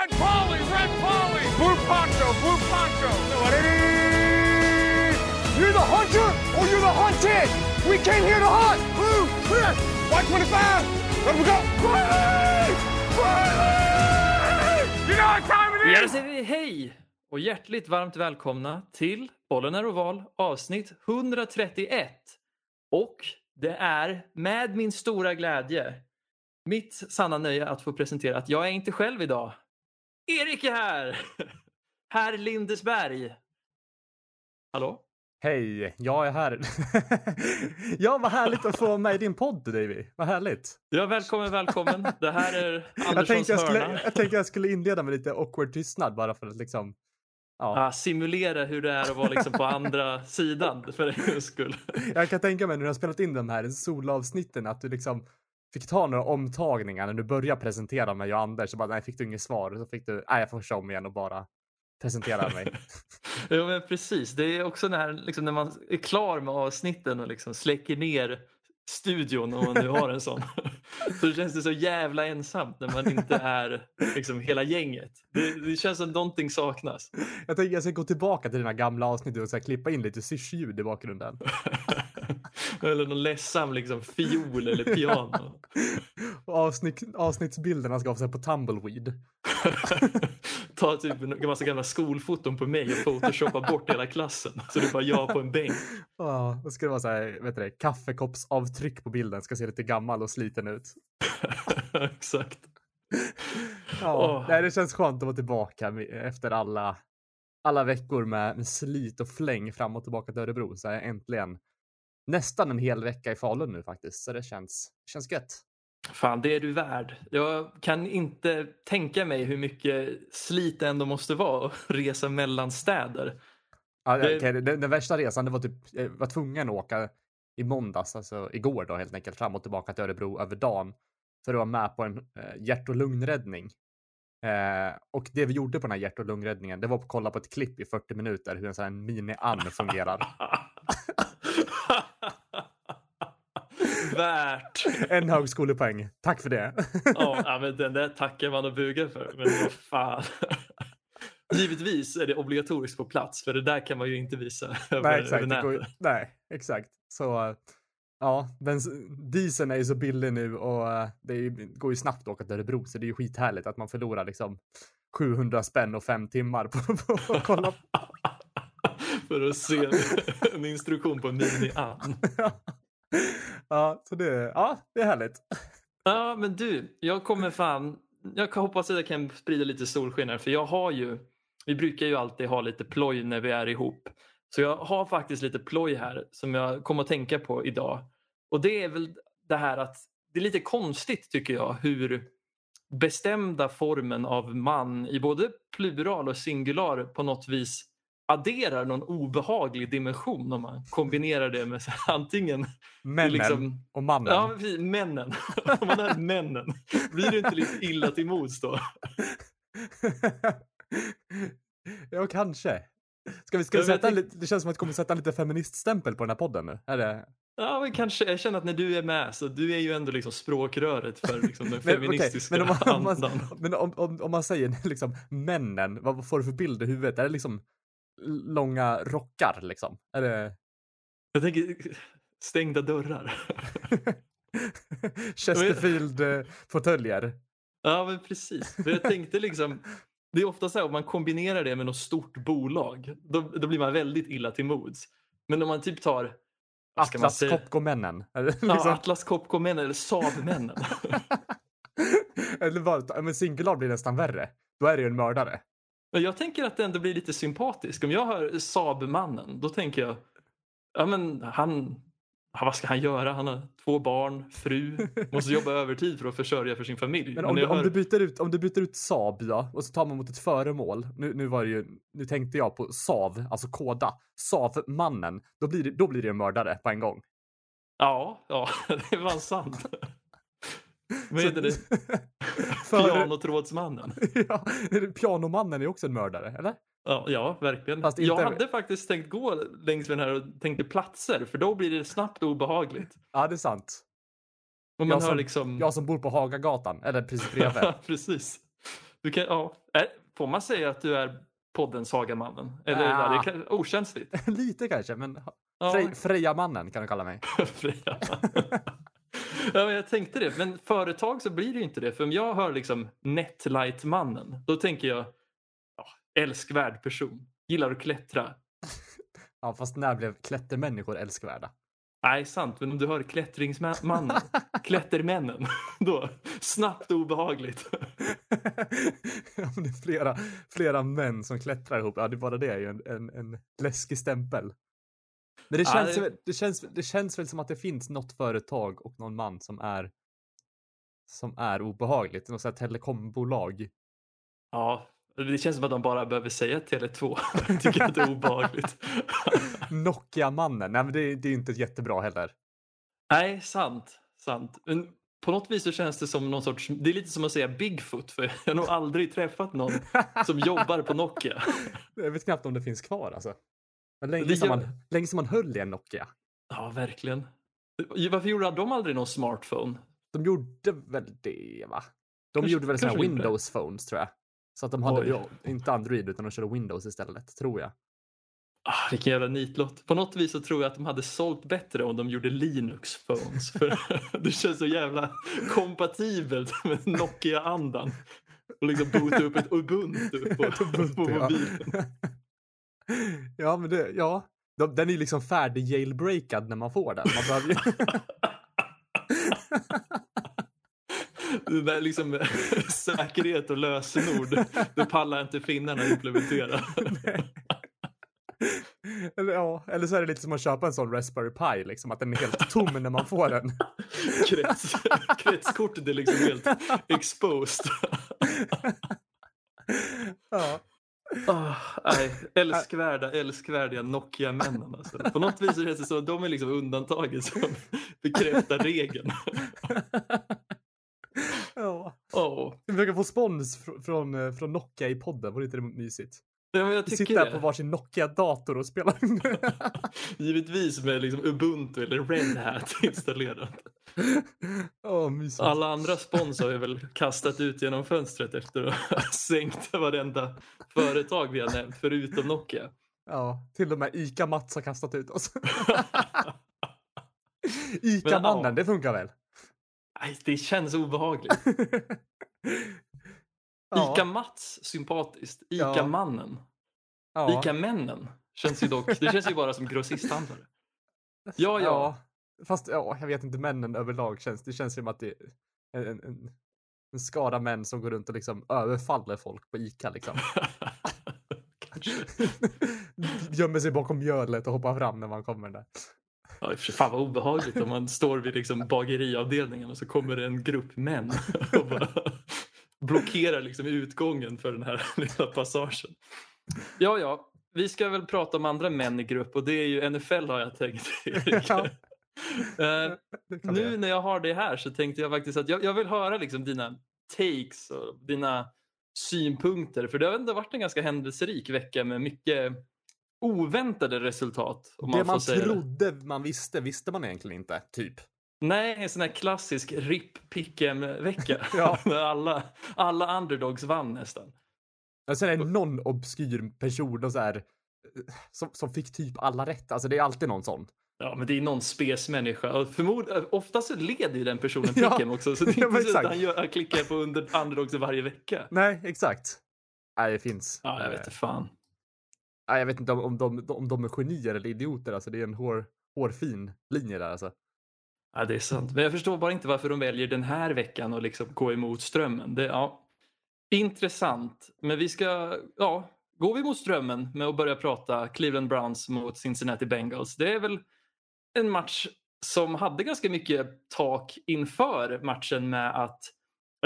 Red Polly, Red Polly, Blue Poncho, Blue Poncho. You're the hunter or you're the hunted. We came here to hunt. Blue, clear. White 25. Let we go. Riley! Riley! You know what time it Ja, då is? säger vi hej och hjärtligt varmt välkomna till Bollen är oval avsnitt 131. Och det är med min stora glädje mitt sanna nöje att få presentera att jag är inte själv idag. Erik är här! Herr Lindesberg. Hallå? Hej, jag är här. ja, vad härligt att få med i din podd, Davy. Vad härligt. Ja, välkommen, välkommen. Det här är Jag Anderssons tänkte jag, hörna. skulle, jag tänkte jag skulle inleda med lite awkward tystnad bara för att liksom... Ja. Ah, simulera hur det är att vara liksom på andra sidan för en skull. Jag kan tänka mig när du har spelat in de här solavsnitten att du liksom fick ta några omtagningar när du började presentera mig och Anders. Så bara, nej, fick du inget svar. Så fick du, nej, jag får köra om igen och bara presentera mig. Ja, men precis. Det är också när, liksom, när man är klar med avsnitten och liksom släcker ner studion om man nu har en sån. Så känns det så jävla ensamt när man inte är liksom, hela gänget. Det, det känns som någonting saknas. jag tänker jag ska gå tillbaka till dina gamla avsnitt och så klippa in lite syrsljud i bakgrunden. eller någon ledsam liksom, fiol eller piano. Avsnitt, avsnittsbilderna ska vara på tumbleweed. Ta typ en massa gamla skolfoton på mig och photoshoppa bort hela klassen. Så det är bara jag på en bänk. Ja, då ska det vara så här, vet du det, kaffekoppsavtryck på bilden. Ska se lite gammal och sliten ut. Exakt. Ja, Åh. nej, det känns skönt att vara tillbaka efter alla, alla veckor med, med slit och fläng fram och tillbaka till Örebro. Så är jag äntligen nästan en hel vecka i Falun nu faktiskt. Så det känns, känns gött. Fan, det är du värd. Jag kan inte tänka mig hur mycket slit det ändå måste vara att resa mellan städer. Ja, Det- okej, den, den värsta resan, det var typ, jag var tvungen att åka i måndags, alltså igår då helt enkelt, fram och tillbaka till Örebro över dagen för att vara med på en eh, hjärt och lungräddning. Eh, och det vi gjorde på den här hjärt och lungräddningen, det var att kolla på ett klipp i 40 minuter hur en sån här mini-ann fungerar. Värt! en högskolepoäng. Tack för det. Ja, men den där tackar man och bugar för. Men vad fan. Givetvis är det obligatoriskt på plats för det där kan man ju inte visa över, nej, över exakt. Ju- nätet. nej, exakt. Så ja, dieseln är ju så billig nu och eh, det ju- går ju snabbt att åka till Örebro så det är ju skithärligt att man förlorar liksom 700 spänn och fem timmar på, på att kolla. för att se en instruktion på en mini-an. ja, så det, ja, det är härligt. Ja, men du, jag kommer fan... Jag hoppas att jag kan sprida lite solsken här, för jag har ju... Vi brukar ju alltid ha lite ploj när vi är ihop. Så jag har faktiskt lite ploj här som jag kommer att tänka på idag. Och det är väl det här att det är lite konstigt tycker jag hur bestämda formen av man i både plural och singular på något vis adderar någon obehaglig dimension om man kombinerar det med antingen Männen liksom- och mannen. Ja, men precis. Männen. Om man är männen. Blir det inte lite illa till mods då? ja, kanske. Ska vi, ska vi sätta lite- det känns som att vi kommer sätta lite feministstämpel på den här podden nu. Är det? Ja, men kanske. Jag känner att när du är med så du är ju ändå liksom språkröret för liksom den Men, okej, feministiska men om man, andan. men om, om, om man säger liksom männen, vad får du för bild i huvudet? Är det liksom långa rockar liksom? Är det Jag tänker stängda dörrar. Chesterfield-fåtöljer? Ja, men precis. För jag tänkte liksom, det är ofta så här om man kombinerar det med något stort bolag, då, då blir man väldigt illa till mods. Men om man typ tar Atlas? Copco-männen? Det Ja, liksom- Atlas Copco-männen eller Saab-männen. Eller? Ja, Men singular blir nästan värre. Då är det ju en mördare. Men jag tänker att det ändå blir lite sympatiskt. Om jag hör Saab-mannen, då tänker jag, ja men han, vad ska han göra? Han har två barn, fru, måste jobba övertid för att försörja för sin familj. Men om, du, jag om, hör- du byter ut, om du byter ut Saab då, och så tar man mot ett föremål. Nu, nu var det ju, nu tänkte jag på Sav, alltså koda. Sav-mannen. Då blir, det, då blir det en mördare på en gång. Ja, ja, det var sant. Vad heter det? Pianotrådsmannen. ja, pianomannen är också en mördare, eller? Ja, ja verkligen. Fast inte- Jag hade faktiskt tänkt gå längs med den här och tänkte platser, för då blir det snabbt obehagligt. Ja, det är sant. Om man Jag hör som- liksom... Jag som bor på Hagagatan, eller precis bredvid. Precis. Du kan, ja. Får man säga att du är poddens Hagamannen? Eller Ja. är det kan- okänsligt? Lite kanske, men Ja. Frej, Freja-mannen kan du kalla mig. Freja. ja, jag tänkte det. Men företag så blir det ju inte det. För om jag hör liksom Netlight-mannen, då tänker jag ja, älskvärd person. Gillar att klättra. Ja, fast när blev klättermänniskor älskvärda? Nej, sant. Men om du hör klättringsmannen, klättermännen, då snabbt och obehagligt. ja, men det är flera, flera män som klättrar ihop. Ja, det bara det är ju en, en, en läskig stämpel. Men det Ja, känns, det- väl- det, känns, det känns väl som att det finns något företag och någon man som är som är obehagligt. Något sånt här telekombolag. Ja, det känns som att de bara behöver säga Tele2. Jag tycker att det är obehagligt. Nokia-mannen. Nej, men det, det är inte jättebra heller. Nej, sant. sant. Men på något vis så känns det som någon sorts, det är lite som att säga Bigfoot för jag har nog aldrig träffat någon som jobbar på Nokia. Jag vet knappt om det finns kvar alltså. Men länge, som man, länge som man höll i en Nokia. Ja, verkligen. Varför gjorde de aldrig någon smartphone? De gjorde väl det va? De Kanske- gjorde väl inte. Windows phones tror jag. Så att de hade ja, inte Android utan de körde Windows istället, tror jag. Ah, vilken jävla nitlott. På något vis så tror jag att de hade sålt bättre om de gjorde Linux phones. För det känns så jävla kompatibelt med Nokia-andan. Och liksom boota upp ett Ubuntu på, på mobilen. ja, men det, ja. De, den är ju liksom färdig jailbreakad när man får den. Man behöver ju... Det där liksom säkerhet och lösenord, det pallar inte finnarna implementera. eller, ja, eller så är det lite som att köpa en sån Raspberry Pi, liksom att den är helt tom när man får den. Krets, kretskortet är liksom helt exposed. ja. Ah, nej, älskvärda, älskvärdiga Nokia-männen. Alltså. På något vis känns det som att de är liksom undantaget som bekräftar regeln. ja. Oh. Vi försöker få spons fr- från, eh, från Nokia i podden, vore inte det mysigt? Ja, jag tycker det. på varsin Nokia-dator och spelar. Givetvis med liksom Ubuntu eller Red Hat installerat. Mysigt. Alla andra spons har vi väl kastat ut genom fönstret efter att ha sänkt varenda företag vi har nämnt förutom Nokia. Ja, till och med ICA-Mats har kastat ut oss. ICA-mannen, ja. det funkar väl? Nej, det känns obehagligt. Ja, Ica-Mats, sympatiskt. Ja. Ica-mannen. ja. Ica-männen känns ju dock, det känns ju bara som grossisthandlare. Ja, ja. Fast ja, jag vet inte, männen överlag känns, det känns som att det är en, en, en, skara män som går runt och liksom överfaller folk på ICA liksom. Gömmer sig bakom mjölet och hoppar fram när man kommer där. Ja, för fan vad obehagligt om man står vid liksom bageriavdelningen och så kommer det en grupp män och bara blockerar liksom utgången för den här lilla passagen. Ja, ja, vi ska väl prata om andra män i grupp och det är ju NFL har jag tänkt. Ja. Vi nu när jag har det här så tänkte jag faktiskt att jag, jag vill höra liksom dina takes och dina synpunkter. För det har ändå varit en ganska händelserik vecka med mycket oväntade resultat. Om det man, man säga det. trodde man visste, visste man egentligen inte, typ. Nej, en sån här klassisk RIP Pickem-vecka. Ja. Alla, alla underdogs vann nästan. Och sen är det någon obskyr person och så här, eh, som, som fick typ alla rätt. Alltså det är alltid någon sån. Ja, men det är någon spesmänniska. Förmod, ofta så leder ju den personen Ja. Pickem också. Så det är Ja, inte så att han, gör, han klickar på under underdogs varje vecka. Nej, exakt. Nej, det finns. Ja, jag vet Eh, inte fan. nej, jag vet inte om, om, de, om de är genier eller idioter. Alltså det är en hår, hårfin linje där alltså. Ja, det är sant. Men jag förstår bara inte varför de väljer den här veckan och liksom gå emot strömmen. Det, ja, intressant. Men vi ska, ja, går vi mot strömmen med att börja prata Cleveland Browns mot Cincinnati Bengals. Det är väl en match som hade ganska mycket tak inför matchen med att,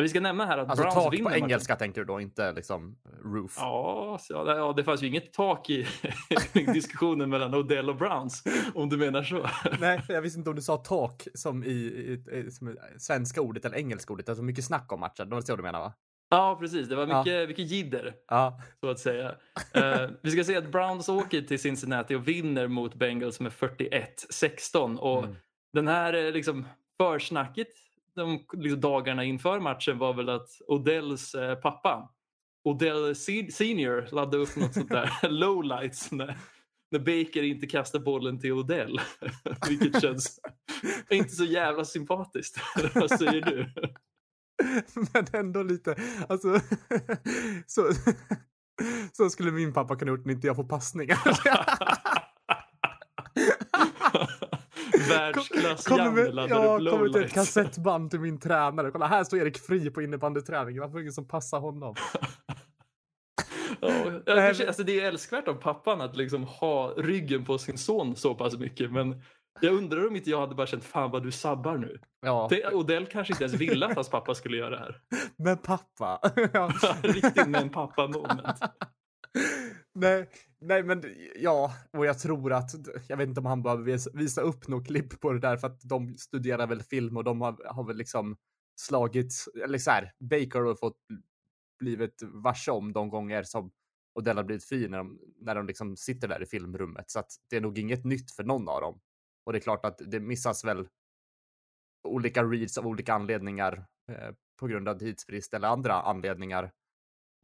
vi ska nämna här att Alltså Browns tak vinner på engelska tänker du då, inte liksom roof. Ja, så, ja, det fanns ju inget tak i diskussionen mellan Odell och Browns, om du menar så. Nej, jag visste inte om du sa tak som i, i, som i svenska ordet eller engelska ordet. Alltså mycket snack om matchen. Det var så du menar va? Ja, precis. Det var Ja. mycket, mycket jidder. Ja. så att säga. Eh, vi ska säga att Browns åker till Cincinnati och vinner mot Bengals med 41-16. Och Mm. den här eh, liksom, försnacket de liksom, dagarna inför matchen var väl att Odells eh, pappa Odell Senior laddade upp något sånt där lowlights när, när Baker inte kastar bollen till Odell. Vilket känns inte så jävla sympatiskt. Vad säger du? Men ändå lite, alltså. så, så skulle min pappa kunna gjort när inte jag får passningar. Världsklass Janne ja, upp kommer till ett kassettband till min tränare. Kolla, här står Erik Fri på innebandyträning. Varför är det ingen som passar honom? Ja, men- alltså det är älskvärt av pappan att liksom ha ryggen på sin son så pass mycket. Men jag undrar om inte jag hade bara känt fan vad du sabbar nu. Ja, Det- Odell kanske inte ens ville att hans pappa skulle göra det här. men pappa. ja. Riktigt med en pappa moment nej, nej, men ja, och jag tror att jag vet inte om han behöver visa, upp något klipp på det där för att de studerar väl film och de har, har väl liksom slagit, eller så här, Baker har fått blivit varse om de gånger som Odell har blivit fri när de, när de liksom sitter där i filmrummet. Så att det är nog inget nytt för någon av dem. Och det är klart att det missas väl olika reads av olika anledningar eh, på grund av tidsbrist eller andra anledningar.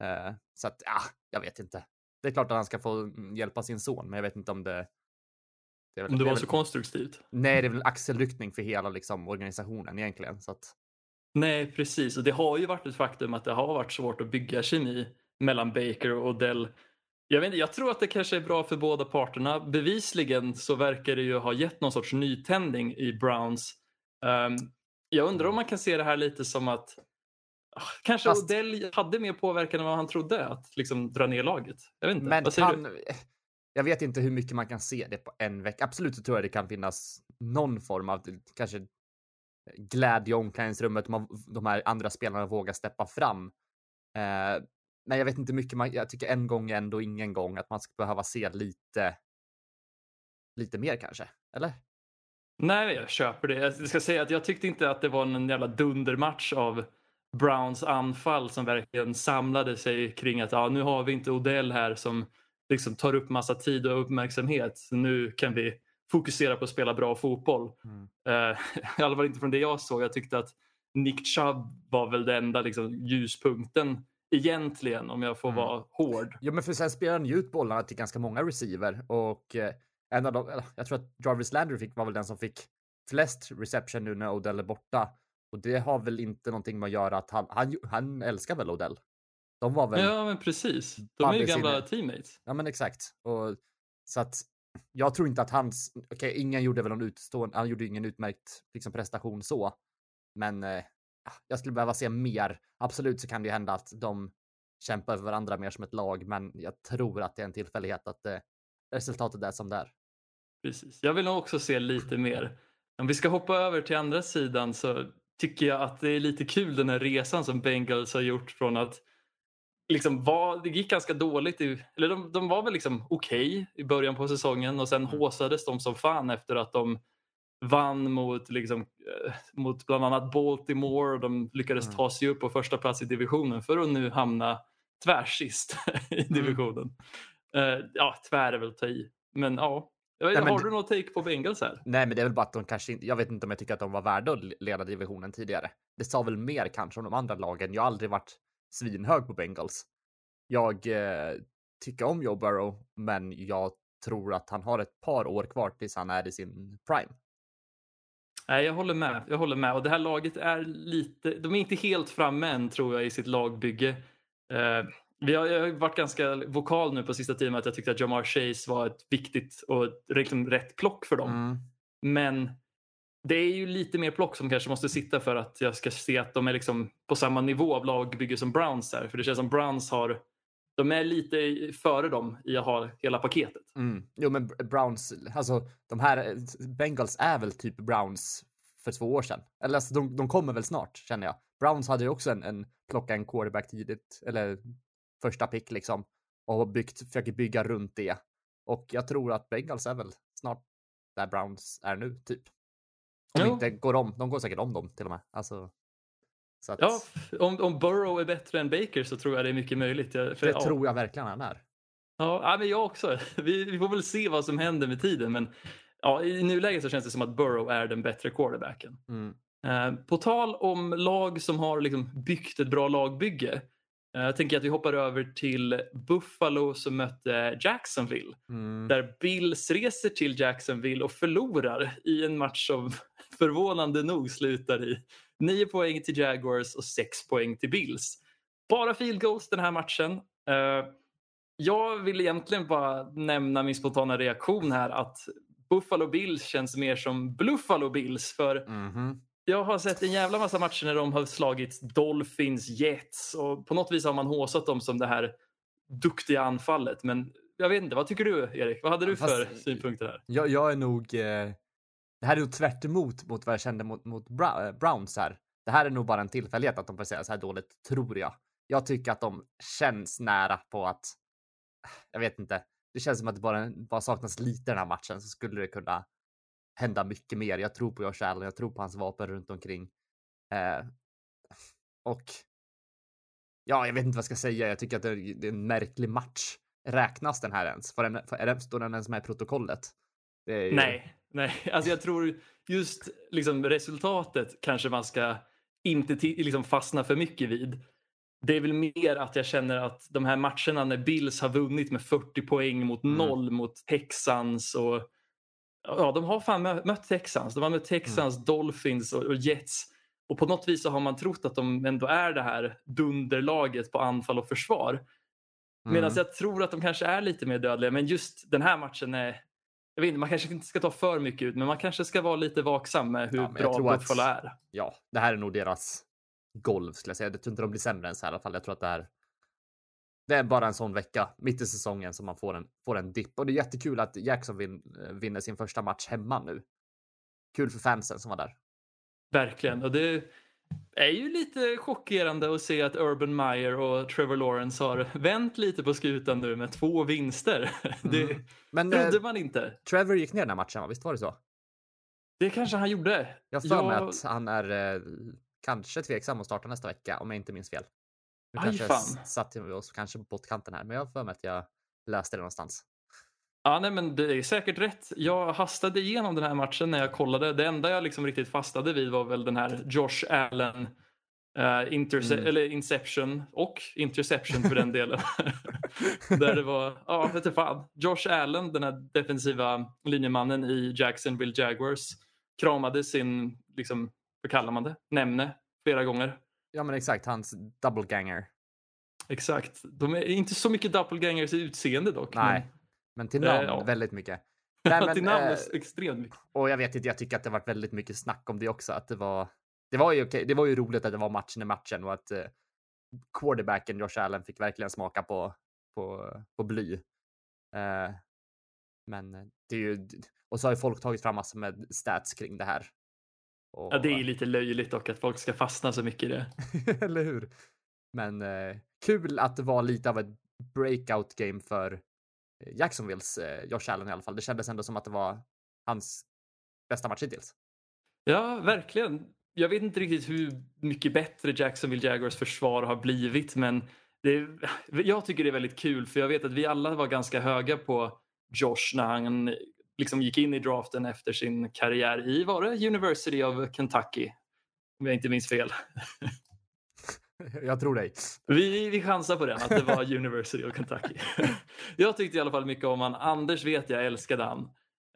Eh, så att, ja, jag vet inte. Det är klart att han ska få mm, hjälpa sin son, men jag vet inte om det... det väl, Om det är var väl- så konstruktivt. Nej, det är väl axelryckning för hela liksom, organisationen egentligen. Så att, Nej, precis. Och det har ju varit ett faktum att det har varit svårt att bygga kemi mellan Baker och Odell. Jag, vet, inte, jag tror att det kanske är bra för båda parterna. Bevisligen så verkar det ju ha gett någon sorts nytändning i Browns. Ehm, jag undrar om man kan se det här lite som att kanske Fast- Odell hade mer påverkan än vad han trodde att liksom dra ner laget. Jag vet inte. men vad säger kan, du? jag vet inte hur mycket man kan se det på en vecka. Absolut så tror jag det kan finnas någon form av kanske glädje i omklädningsrummet. om De här andra spelarna vågar steppa fram. Eh, men jag vet inte mycket. Man, jag tycker en gång är ändå ingen gång att man ska behöva se lite. Lite mer kanske, eller? Nej, jag köper det. Jag ska säga att jag tyckte inte att det var en jävla dundermatch av Browns anfall som verkligen samlade sig kring att ja, nu har vi inte Odell här som liksom tar upp massa tid och uppmärksamhet. Nu kan vi fokusera på att spela bra fotboll. Mm. Eh, I alla fall inte från det jag såg. Jag tyckte att Nick Chubb var väl den enda liksom, ljuspunkten egentligen om jag får Mm. vara hård. Ja, men för sen spelar han ju ut bollarna till ganska många receiver och eh, en av dem, jag tror att Jarvis Landry fick, var väl den som fick flest reception nu när Odell är borta. Och det har väl inte någonting med att göra att han, han, han älskar väl Odell. De var väl, ja, Ja, men precis. De är ju gamla inne. teammates. men exakt. Och, så att jag tror inte att hans, okej, ingen gjorde väl någon utstående, han gjorde ingen utmärkt liksom, prestation så. Men eh, jag skulle behöva se mer. Absolut så kan det ju hända att de kämpar för varandra mer som ett lag, men jag tror att det är en tillfällighet att eh, resultatet är som det är. Precis. Jag vill nog också se lite mer. Om vi ska hoppa över till andra sidan så tycker jag att det är lite kul den här resan som Bengals har gjort från att liksom var, det gick ganska dåligt, i, eller de, de var väl liksom okej i början på säsongen och sen Mm. håsades de som fan efter att de vann mot, liksom, eh, mot bland annat Baltimore och de lyckades Mm. ta sig upp på första plats i divisionen för att nu hamna tvärsist i Mm. divisionen. Eh, ja, tvär är väl att ta i. Men ja, vet, Nej, men har du något take på Bengals här? Nej, men det är väl bara att de kanske inte, jag vet inte om jag tycker att de var värda att leda divisionen tidigare. Det sa väl mer kanske om de andra lagen. Jag har aldrig varit svinhög på Bengals. Jag eh, tycker om Joe Burrow, men jag tror att han har ett par år kvar tills han är i sin prime. Nej, jag håller med. Jag håller med. Och det här laget är lite, de är inte helt framme än tror jag i sitt lagbygge. Eh, vi har, jag har varit ganska vokal nu på sista tiden med att jag tyckte att Jamar Chase var ett viktigt och liksom rätt plock för dem. Mm. Men det är ju lite mer plock som kanske måste sitta för att jag ska se att de är liksom på samma nivå av lagbygge som Browns är. För det känns som Browns har, de är lite före dem i att ha hela paketet. Mm. Jo, men Br- Browns, alltså de här eh, Bengals är väl typ Browns för två år sedan. Eller alltså, de, de kommer väl snart känner jag. Browns hade ju också en, en plocka en quarterback tidigt, eller första pick liksom, och har byggt, försöker bygga runt det. Och jag tror att Bengals är väl snart där Browns är nu, typ. Om Jo. inte går om, de går säkert om dem till och med. Alltså, så att, Ja, om, om Burrow är bättre än Baker så tror jag det är mycket möjligt. Jag- För, det ja. tror jag verkligen han är. Ja, men jag också. Vi, vi får väl se vad som händer med tiden. Men ja, i nuläget så känns det som att Burrow är den bättre quarterbacken. Mm. Eh, på tal om lag som har liksom byggt ett bra lagbygge Jag tänker att vi hoppar över till Buffalo som mötte Jacksonville. Mm. Där Bills reser till Jacksonville och förlorar i en match som förvånande nog slutar i 9 poäng till Jaguars och 6 poäng till Bills. Bara field goals den här matchen. Eh, Jag vill egentligen bara nämna min spontana reaktion här att Buffalo Bills känns mer som Bluffalo Bills för Mhm. Jag har sett en jävla massa matcher när de har slagit Dolphins, Jets och på något vis har man håsat dem som det här duktiga anfallet. Men jag vet inte, vad tycker du Erik? Vad hade du Fast- för synpunkter här? Jag, jag är nog... Eh, det här är nog tvärt emot mot vad jag kände mot, mot eh, Browns här. Det här är nog bara en tillfällighet att de presterar så här dåligt, tror jag. Jag tycker att de känns nära på att... Jag vet inte. Det känns som att det bara, bara saknas lite i den här matchen så skulle det kunna hända mycket mer. Jag tror på Josh Allen, jag tror på hans vapen runt omkring. Eh, och ja, jag vet inte vad jag ska säga. Jag tycker att det är, en märklig match. Räknas den här ens? Får den, får, är den, står den ens med i protokollet? Ju- Nej, nej. Alltså jag tror just liksom resultatet kanske man ska inte liksom fastna för mycket vid. Det är väl mer att jag känner att de här matcherna när Bills har vunnit med 40 poäng mot Mm. noll mot Texans och ja, de har fan mö- mött Texans. De har mött Texans, Dolphins och, och Jets. Och på något vis så har man trott att de ändå är det här dunderlaget på anfall och försvar. Medan Mm. jag tror att de kanske är lite mer dödliga. Men just den här matchen är... Jag vet inte, man kanske inte ska ta för mycket ut, men man kanske ska vara lite vaksam med hur Ja, bra Buffalo är. Ja, det här är nog deras golv skulle jag säga. Jag tror inte de blir sämre än så här i alla fall. Jag tror att det är. Det är bara en sån vecka mitt i säsongen som man får en, får en dipp och det är jättekul att Jackson vin, vinner sin första match hemma nu. Kul för fansen som var där. Verkligen. Och det är ju lite chockerande att se att Urban Meyer och Trevor Lawrence har vänt lite på skutan nu med två vinster. Det Mm. Men eh, trodde man inte. Trevor gick ner den här matchen, visst var det så? Det kanske han gjorde. Jag har för mig Ja. att han är eh, kanske tveksam att starta nästa vecka om jag inte minns fel. Nu Aj, kanske jag fan. s- satt vi oss kanske på pottkanten här, men jag har för mig att jag läste det någonstans. Ja, nej, men det är säkert rätt. Jag hastade igenom den här matchen när jag kollade. Det enda jag liksom riktigt fastade vid var väl den här Josh Allen eh, interce- Mm. eller Inception och Interception för den delen. Där det var, ja vet du fan, Josh Allen, den här defensiva linjemannen i Jacksonville Jaguars, kramade sin, liksom, vad kallar man det, nämne flera gånger. Ja, men exakt, hans double ganger. Exakt. De är inte så mycket doppelgangers i utseende dock. Nej, men till Eh, namn ja. väldigt mycket. Men, Nej, men, till namn eh, är extremt mycket. Och jag vet inte, jag tycker att det varit väldigt mycket snack om det också. Att det var, det var ju okej. Det var ju roligt att det var matchen i matchen och att eh, quarterbacken Josh Allen fick verkligen smaka på, på, på bly. Eh, men det är ju, och så har ju folk tagit fram massor med stats kring det här. Och, Ja, det är lite löjligt dock att folk ska fastna så mycket i det. Eller hur? Men eh, kul att det var lite av ett breakout game för eh, Jacksonvilles eh, Josh Allen i alla fall. Det kändes ändå som att det var hans bästa match hittills. Ja, verkligen. Jag vet inte riktigt hur mycket bättre Jacksonville Jaguars försvar har blivit men det, jag tycker det är väldigt kul för jag vet att vi alla var ganska höga på Josh när han liksom gick in i draften efter sin karriär i, var det University of Kentucky? Om jag inte minns fel. Jag tror dig. Vi, vi chansar på den, att det var University of Kentucky. jag tyckte i alla fall mycket om han. Anders vet jag älskade han.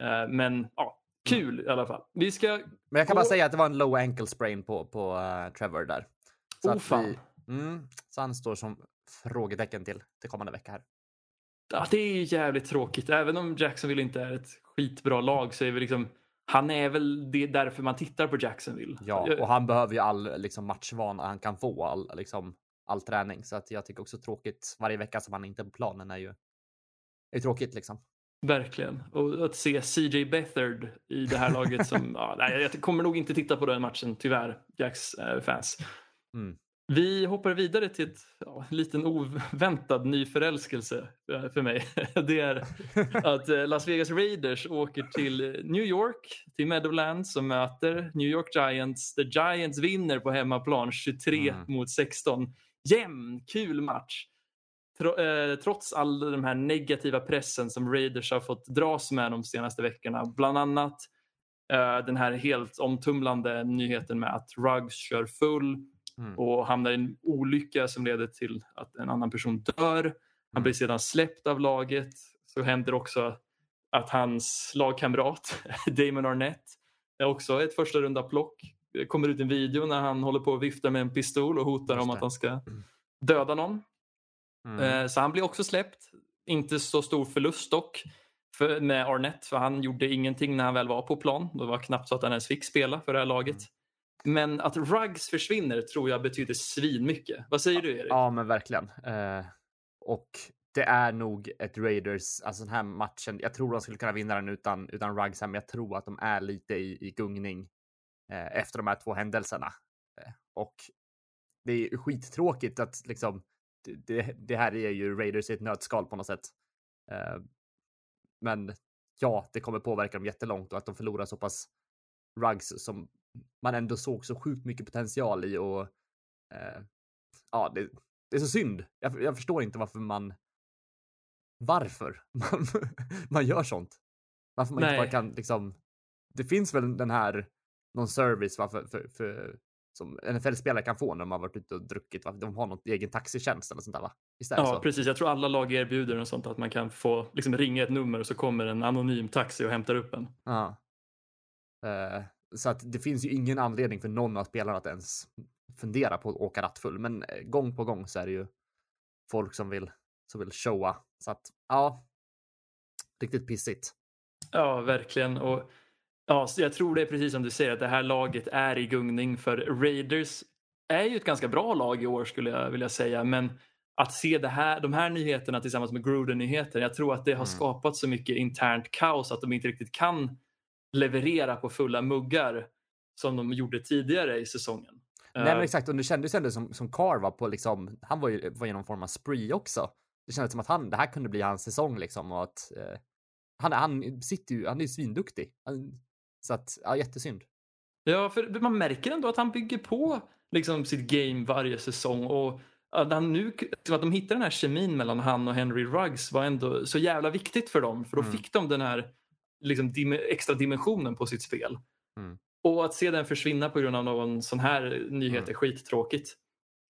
Eh, Men ja, kul i alla fall. Vi ska... Men jag kan bara Och- säga att det var en low ankle sprain på, på eh, Trevor där. Så, Oh, fan. vi, mm, så han står som frågetecken till, till kommande vecka här. Ja, det är ju jävligt tråkigt. Även om Jacksonville inte är ett skitbra lag så är vi liksom... Han är väl det därför man tittar på Jacksonville. Ja, och han behöver ju all liksom, matchvana han kan få, all, liksom, all träning. Så att jag tycker också tråkigt varje vecka som han inte är på planen är ju är tråkigt liksom. Verkligen. Och att se CJ Beathard i det här laget som... ja, nej, jag kommer nog inte titta på den matchen, tyvärr, Jacks eh, fans. Mm. Vi hoppar vidare till ett, ja, en liten oväntad ny förälskelse eh, för mig. Det är att eh, Las Vegas Raiders åker till New York, till Meadowlands och möter New York Giants. The Giants vinner på hemmaplan 23 Mm. mot 16. Jämn, kul match. Eh, trots all den här negativa pressen som Raiders har fått dras med de senaste veckorna. Bland annat den här helt omtumlande nyheten med att Ruggs kör full mm. och hamnar i en olycka som leder till att en annan person dör. Han mm. blir sedan släppt av laget. Så händer också att hans lagkamrat Damon Arnett är också ett första runda plock. Det kommer ut en video när han håller på att vifta med en pistol och hotar om att han ska mm. döda någon. Mm. Eh, så han blir också släppt. Inte så stor förlust dock för, med Arnett för han gjorde ingenting när han väl var på plan. Det var knappt så att han ens fick spela för det här laget. Men att Ruggs försvinner tror jag betyder svinmycket. Vad säger du Erik? Ja men verkligen. Eh, och det är nog ett Raiders, alltså den här matchen. Jag tror de skulle kunna vinna den utan, utan Ruggs, men jag tror att de är lite i, i gungning eh, efter de här två händelserna. Eh, och det är skittråkigt att liksom det, det här är ju Raiders i ett nötskal på något sätt. Eh, men ja, det kommer påverka dem jättelångt och att de förlorar så pass rugs som man ändå såg så sjukt mycket potential i och eh, ja, det, det, är så synd. Jag, jag, förstår inte varför man varför man, man gör sånt. Varför man Nej. inte bara kan liksom. Det finns väl den här någon service varför, för, för, som NFL-spelare kan få när de har varit ute och druckit. De har någon egen taxitjänst eller sånt där va? ja, så? precis. Jag tror alla lag erbjuder något sånt att man kan få liksom, ringa ett nummer och så kommer en anonym taxi och hämtar upp en. Ja. Uh, så att det finns ju ingen anledning för någon av spelarna att ens fundera på att åka rattfull. Men eh, gång på gång så är det ju folk som vill, som vill showa. Så att ja, riktigt pissigt. Ja, verkligen. Och Ja, jag tror det är precis som du säger att det här laget är i gungning för Raiders är ju ett ganska bra lag i år skulle jag vilja säga. Men att se det här, de här nyheterna tillsammans med Gruden-nyheter, jag tror att det har mm. skapat så mycket internt kaos att de inte riktigt kan leverera på fulla muggar som de gjorde tidigare i säsongen. Nej men eh. exakt, och det kändes ändå som, som Carr var på liksom, han var ju var i någon form av spree också. Det kändes som att han, det här kunde bli hans säsong liksom och att eh, han, han sitter ju, han är ju svinduktig. Han så att, ja, jättesynd. Ja, för man märker ändå att han bygger på liksom, sitt game varje säsong. Och att, han nu, att de hittar den här kemin mellan han och Henry Ruggs var ändå så jävla viktigt för dem. För då mm. fick de den här liksom, dim extra dimensionen på sitt spel. Mm. Och att se den försvinna på grund av någon sån här nyhet mm. är skittråkigt.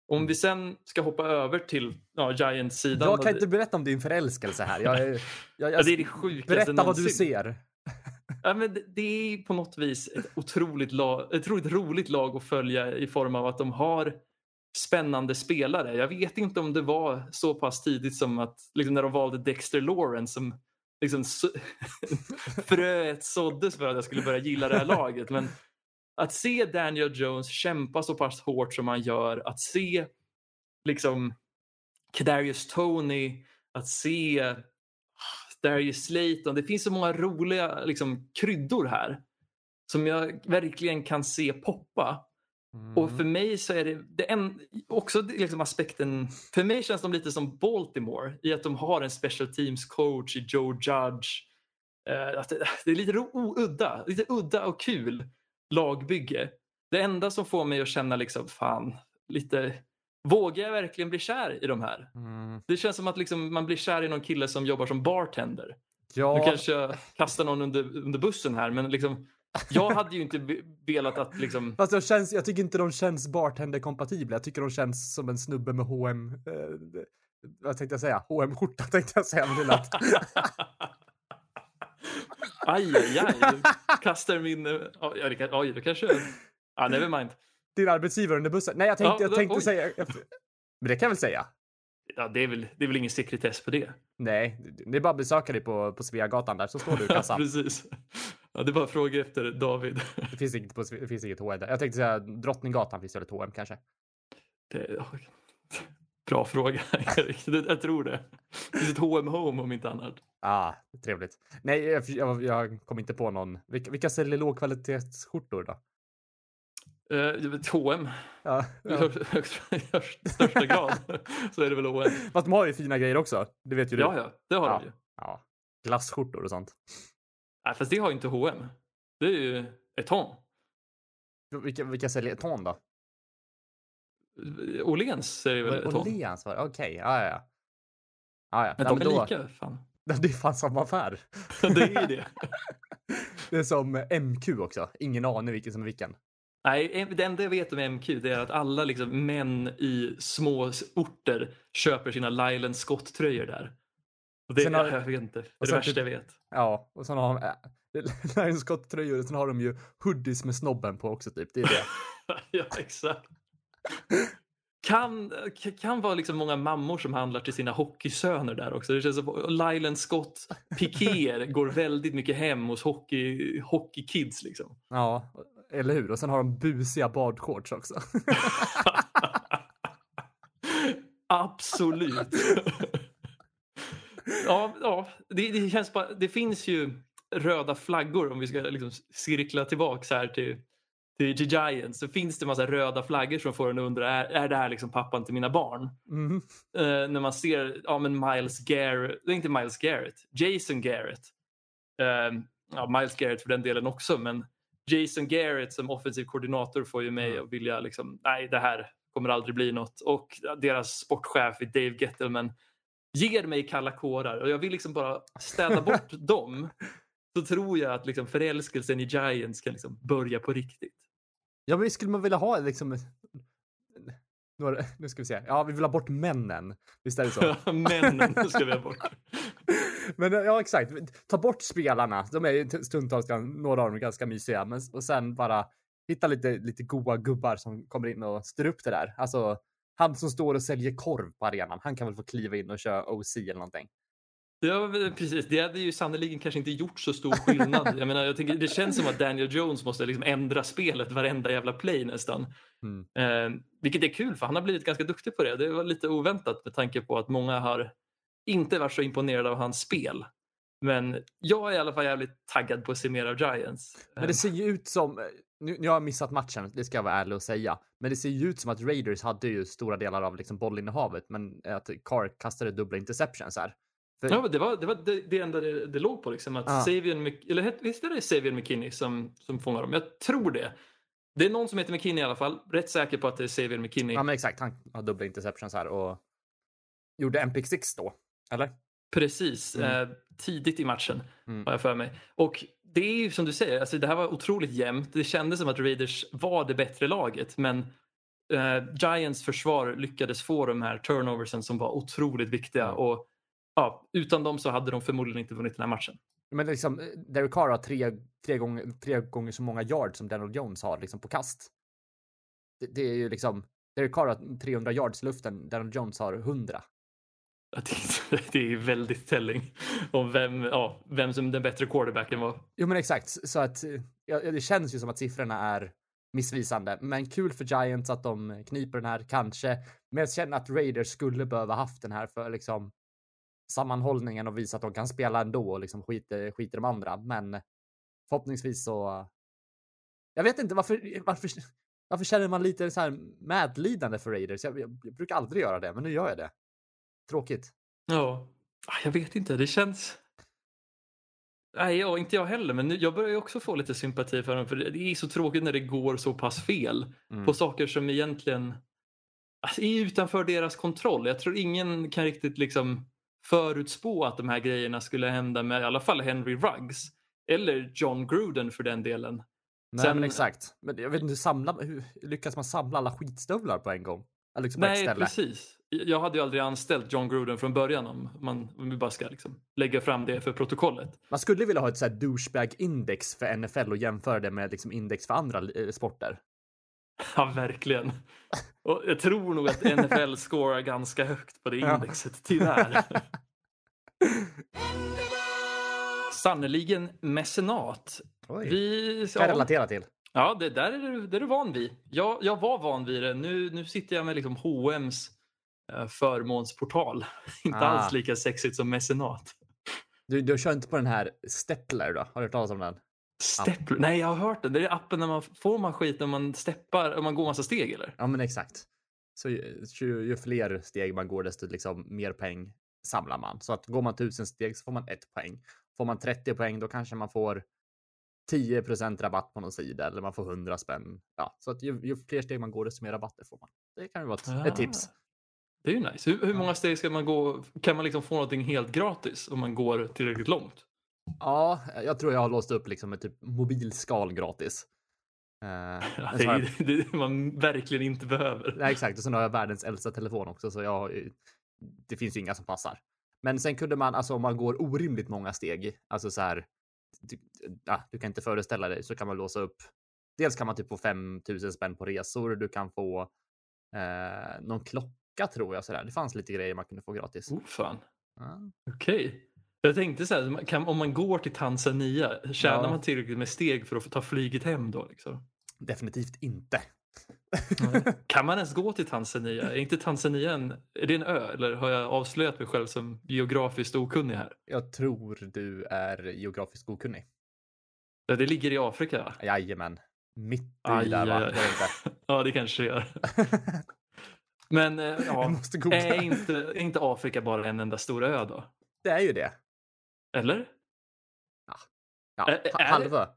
Om mm. vi sen ska hoppa över till ja, Giants-sidan. Jag kan inte berätta om din förälskelse här. Jag, jag, jag, ja, det är det sjukaste Berätta någonsin. vad du ser. Ja, men det är på något vis ett otroligt, lag, ett otroligt roligt lag att följa i form av att de har spännande spelare. Jag vet inte om det var så pass tidigt som att liksom när de valde Dexter Lawrence som liksom fröet såddes för att jag skulle börja gilla det här laget. Men att se Daniel Jones kämpa så pass hårt som han gör, att se liksom Kadarius Tony, att se ah, Darius Slayton. Det finns så många roliga liksom, kryddor här som jag verkligen kan se poppa. Mm. Och för mig så är det, det en, också liksom aspekten, för mig känns de lite som Baltimore i att de har en special teams coach i Joe Judge. Att det, det, är lite udda, lite udda och kul lagbygge. Det enda som får mig att känna liksom, fan, lite Vågar jag verkligen bli kär i de här? Mm. Det känns som att liksom man blir kär i någon kille som jobbar som bartender. Ja. Nu kanske jag kastar någon under, under bussen här men liksom jag hade ju inte velat att liksom... Fast de känns, jag tycker inte de känns bartender-kompatibla. Jag tycker de känns som en snubbe med H&M eh, vad tänkte jag säga? hm skjorta tänkte jag säga. Men det aj, aj, aj. Kastar min... Oj, det kanske... Ah, never mind din arbetsgivare under bussen. Nej, jag tänkte, ja, jag tänkte säga... Men det kan jag väl säga? Ja, det är väl, det är väl ingen sekretess på det. Nej, det är bara att besöka dig på, på Sveagatan där så står du i kassan. Precis. Ja, det bara fråga efter David. det finns inget, på, det finns inget H&M där. Jag tänkte säga Drottninggatan finns det ett H&M kanske? Det, bra fråga, Erik. Jag tror det. Det finns ett H&M Home om inte annat. Ah, trevligt. Nej, jag, jag, jag kom inte på någon. Vilka, vilka säljer lågkvalitetsskjortor då? Uh, H&M. Ja, ja. I största grad så är det väl H&M. Fast de har ju fina grejer också. Det vet ju du. Ja, ja. Det har ja. de ju. Ja. Glasskjortor och sånt. Nej, fast det har ju inte H&M. Det är ju Eton. Vilka, vilka säljer Eton då? Åhléns säger väl Eton? Åhléns var det? Okej, okay. ja, ja. ja, ja. Men de är då... lika, fan. Det är fan samma affär. det är ju det. det är som MQ också. Ingen aning vilken som är vilken. Nej, det enda jag vet om MQ det är att alla liksom män i små orter köper sina Lyland Scott-tröjor där. Och det, Sen har- jag vet inte, det är det värsta typ- jag vet. Ja, och sen har de äh, Lions Scott-tröjor och sen har de ju hoodies med snobben på också typ. Det är det. ja, exakt. Kan, kan vara liksom många mammor som handlar till sina hockeysöner där också. Det känns som Lyland Scott pikéer går väldigt mycket hem hos hockey, hockeykids liksom. Ja, eller hur? Och sen har de busiga badshorts också. Absolut. Ja, ja det, det känns bara, det finns ju röda flaggor om vi ska liksom cirkla tillbaks här till, till, till Giants. Så finns det massa röda flaggor som får en att undra, är, är det här liksom pappan till mina barn? Mm. Eh, när man ser ja, men Miles Garrett, det är inte Miles Garrett, Jason Garrett. Eh, ja, Miles Garrett för den delen också, men Jason Garrett som offensiv koordinator får ju mig Mm. att vilja liksom, nej det här kommer aldrig bli något. Och deras sportchef Dave Gettleman ger mig kalla kårar och jag vill liksom bara städa bort dem. Så tror jag att liksom förälskelsen i Giants kan liksom börja på riktigt. Ja, men skulle man vilja ha liksom några, nu ska vi se. Ja, vi vill ha bort männen. Visst är det så? Männen ska vi ha bort. Men ja, exakt. Ta bort spelarna. De är stundtals, några av dem ganska mysiga, men och sen bara hitta lite, lite goa gubbar som kommer in och styr upp det där. Alltså, han som står och säljer korv på arenan, han kan väl få kliva in och köra OC eller någonting. Ja, men precis. Det hade ju sannoliken kanske inte gjort så stor skillnad. Jag menar, jag tänker, det känns som att Daniel Jones måste liksom ändra spelet varenda jävla play nästan. Mm. Eh, vilket är kul för han har blivit ganska duktig på det. Det var lite oväntat med tanke på att många har inte varit så imponerade av hans spel. Men jag är i alla fall jävligt taggad på att se mer av Giants. Men det ser ju ut som, nu, nu har jag missat matchen, det ska jag vara ärlig och säga, men det ser ju ut som att Raiders hade ju stora delar av liksom bollinnehavet, men att Carr kastade dubbla interceptions här. För, Ja, det var det, var det, det enda det, det låg på. Liksom, att Ja. Savion, Mc- eller visst är det Savion McKinney som, som fångar dem? Jag tror det. Det är någon som heter McKinney i alla fall. Rätt säker på att det är Savion McKinney. ja men exakt, han har dubbla interceptions här och gjorde en pick six då, eller? Precis, Mm. eh, tidigt i matchen Mm. har jag för mig. Och det är ju som du säger, alltså det här var otroligt jämnt. Det kändes som att Raiders var det bättre laget men eh, Giants försvar lyckades få de här turnoversen som var otroligt viktiga Mm. och ja, utan dem så hade de förmodligen inte vunnit den här matchen. Men liksom, eh, Derek Carr har tre, tre, gånger, tre gånger så många yards som Daniel Jones har liksom på kast. Det, det är ju liksom, Derek Carr har 300 yards i luften, Daniel Jones har 100. Det, är väldigt telling om vem, ja, vem som den bättre quarterbacken var. Jo men exakt, så att eh, ja, det känns ju som att siffrorna är missvisande. Men kul för Giants att de kniper den här, kanske. Men jag känner att Raiders skulle behöva haft den här för liksom sammanhållningen och visa att de kan spela ändå och liksom skiter, skiter de andra. Men förhoppningsvis så. Jag vet inte varför, varför, varför känner man lite så här medlidande för Raiders? Jag, jag, jag brukar aldrig göra det, men nu gör jag det. Tråkigt. Ja, Ah, jag vet inte. Det känns... Nej, ja, inte jag heller. Men nu, jag börjar ju också få lite sympati för dem. För det är så tråkigt när det går så pass fel Mm. på saker som egentligen alltså, är utanför deras kontroll. Jag tror ingen kan riktigt liksom förutspå att de här grejerna skulle hända med i alla fall Henry Ruggs. Eller John Gruden för den delen. Nej, Sen- men exakt. Men jag vet inte, samla, hur lyckas man samla alla skitstövlar på en gång? Liksom Nej, ställe? precis. Jag hade ju aldrig anställt John Gruden från början om man om vi bara ska liksom lägga fram det för protokollet. Man skulle vilja ha ett så här douchebag-index för NFL och jämföra det med liksom index för andra eh, sporter. Ja, verkligen. Och jag tror nog att NFL scorar ganska högt på det indexet, tyvärr. Sannerligen mecenat. Oj. Vi, Kan jag ja, relatera till. Ja, det där är du, det är du van vid. Jag, jag var van vid det. Nu, nu sitter jag med liksom H&M's eh, förmånsportal. Inte Ah. alls lika sexigt som mecenat. Du, du kör inte på den här Stepler då? Har du hört talas om den? Step, Nej, jag har hört det. Det är appen när man får man skit när man steppar, om man går massa steg eller? Ja, men exakt. Så ju, ju, ju fler steg man går, desto liksom mer poäng samlar man. Så att går man tusen steg så får man ett poäng. Får man 30 poäng, då kanske man får 10% rabatt på någon sida eller man får 100 spänn. Ja, så att ju, ju fler steg man går, desto mer rabatter får man. Det kan ju vara ett, ett tips. Ah, Det är ju nice. Hur, hur många steg ska man gå? Kan man liksom få någonting helt gratis om man går tillräckligt långt? Ja, jag tror jag har låst upp liksom ett typ mobilskal gratis. Eh, Ja, det jag- ju det man verkligen inte behöver. Nej, exakt. Och sen har jag världens äldsta telefon också, så jag det finns ju inga som passar. Men sen kunde man, alltså om man går orimligt många steg, alltså så här, du, ja, du kan inte föreställa dig, så kan man låsa upp. Dels kan man typ få 5000 spänn på resor, du kan få eh, någon klocka tror jag sådär. Det fanns lite grejer man kunde få gratis. Oh, fan. Ja. Okej. Jag tänkte så här, kan, om man går till Tanzania, tjänar Ja. man tillräckligt med steg för att få ta flyget hem då? Liksom? Definitivt inte. Kan man ens gå till Tanzania? Är inte Tanzania en, är det en ö? Eller har jag avslöjat mig själv som geografiskt okunnig här? Jag tror du är geografiskt okunnig. Ja, Det ligger i Afrika? Jajamän. Mitt i Aj, där va? aj, aj. Ja, det kanske det gör. Men eh, Jag ja, är inte, är inte Afrika bara en enda stor ö då? Det är ju det. Eller? Ja, Ä- är det- halva.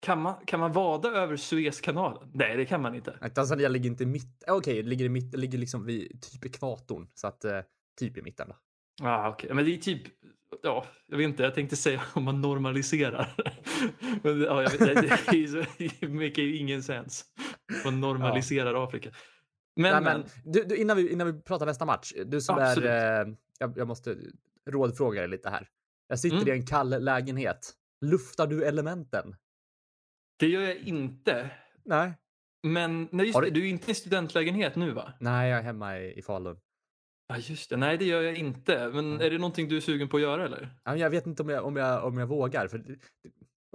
Kan man, kan man vada över Suezkanalen? Nej, det kan man inte. Nej, Tanzania ligger inte mitt. Okej, det ligger i mitt. Det ligger liksom vid typ ekvatorn så att eh, typ i mitten. Då. Ah, okay. Men det är typ, ja, jag vet inte, jag tänkte säga om man normaliserar. Men ja, jag vet, det, det, make ingen sens. Man normaliserar Afrika. Men, Nej, men, men du, du, innan vi innan vi pratar nästa match. Du som Absolut. är. Eh, jag, jag måste rådfråga dig lite här. Jag sitter Mm. i en kall lägenhet. Luftar du elementen? Det gör jag inte. Nej. Men nej, just du- du är inte i studentlägenhet nu va? Nej, jag är hemma i, i Falun. Ja, just det. Nej, det gör jag inte. Men Mm. är det någonting du är sugen på att göra eller? Jag vet inte om jag, om jag, om jag vågar. För...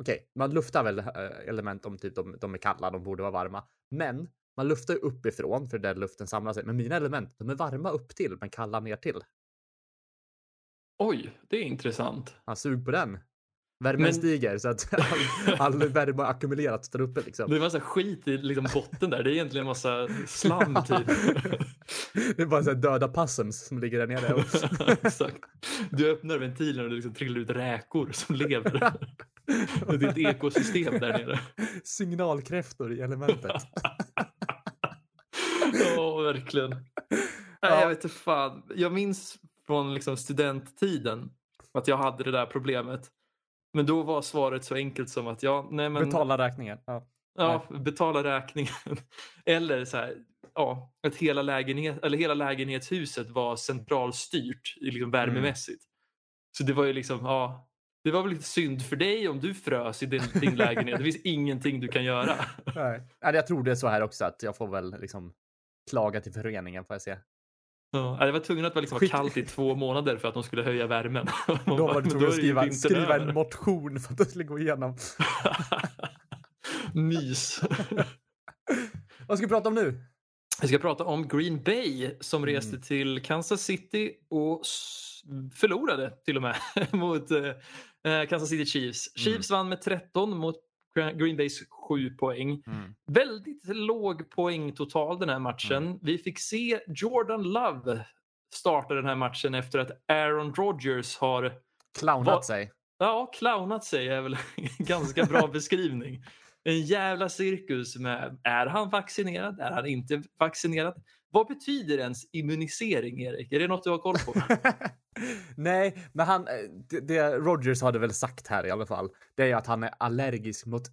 Okej, man luftar väl eh, element om typ de, de är kalla, de borde vara varma. Men man luftar uppifrån för där luften samlar sig. Men mina element, de är varma upp till men kalla ner till. Oj, det är intressant. Han sug på den. Värmen Men- stiger så att all, all värme har ackumulerats där uppe liksom. Det är massa skit i liksom botten där. Det är egentligen en massa slam typ. det är bara så döda possums som ligger där nere. Exakt. Du öppnar ventilen och det liksom trillar ut räkor som lever. Det är ett ekosystem där nere. Signalkräftor i elementet. Ja, verkligen. Nej, Ja. jag vet inte fan. Jag minns från liksom studenttiden att jag hade det där problemet. Men då var svaret så enkelt som att ja, nej men Betala räkningen. Ja. ja, betala räkningen. Eller så här, ja, att hela, lägenhet, eller hela lägenhetshuset var centralstyrt liksom värmemässigt. Så det var ju liksom, ja, det var väl lite synd för dig om du frös i din, din lägenhet. Det finns ingenting du kan göra. Nej, jag tror det är så här också att jag får väl liksom klaga till föreningen får jag se. Ja, det var tvungen att liksom Skit- kallt i två månader för att de skulle höja värmen. Då var du tvungen att skriva, skriva en motion för att det skulle gå igenom. Mys. Vad ska vi prata om nu? Vi ska prata om Green Bay som Mm. reste till Kansas City och förlorade till och med mot eh, eh, Kansas City Chiefs. Mm. Chiefs vann med 13 mot Green Bays 7 poäng. Väldigt låg poängtotal den här matchen. Mm. Vi fick se Jordan Love starta den här matchen efter att Aaron Rodgers har Clownat sig. Ja, clownat sig är väl en ganska bra beskrivning. En jävla cirkus med är han vaccinerad? Är han inte vaccinerad? Vad betyder ens immunisering, Erik? Är det något du har koll på? Nej, men han, eh, det, det Rogers hade väl sagt här i alla fall, det är ju att han är allergisk mot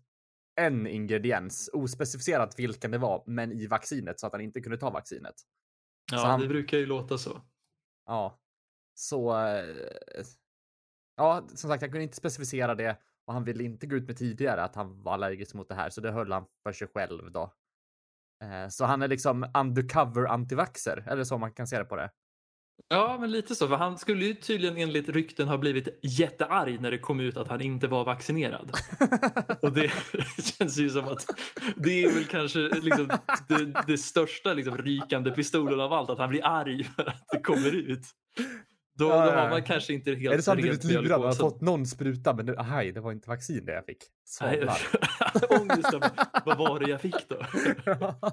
en ingrediens, ospecificerat vilken det var, men i vaccinet så att han inte kunde ta vaccinet. Ja, Så han- det brukar ju låta så. Ja, så. eh, Ja, som sagt, han kunde inte specificera det och han ville inte gå ut med tidigare att han var allergisk mot det här, så det höll han för sig själv då. Eh, Så han är liksom undercover antivaxer, eller så man kan se det på det. Ja, men lite så. För han skulle ju tydligen enligt rykten ha blivit jättearg när det kom ut att han inte var vaccinerad. Och det känns ju som att det är väl kanske liksom det, det största liksom rykande pistolen av allt, att han blir arg för att det kommer ut. Då, Ja, då har man kanske inte helt är det så att han blivit lurad? Han har fått någon spruta, men det, aj, det var inte vaccin det jag fick. Ångesten. Vad var det jag fick då?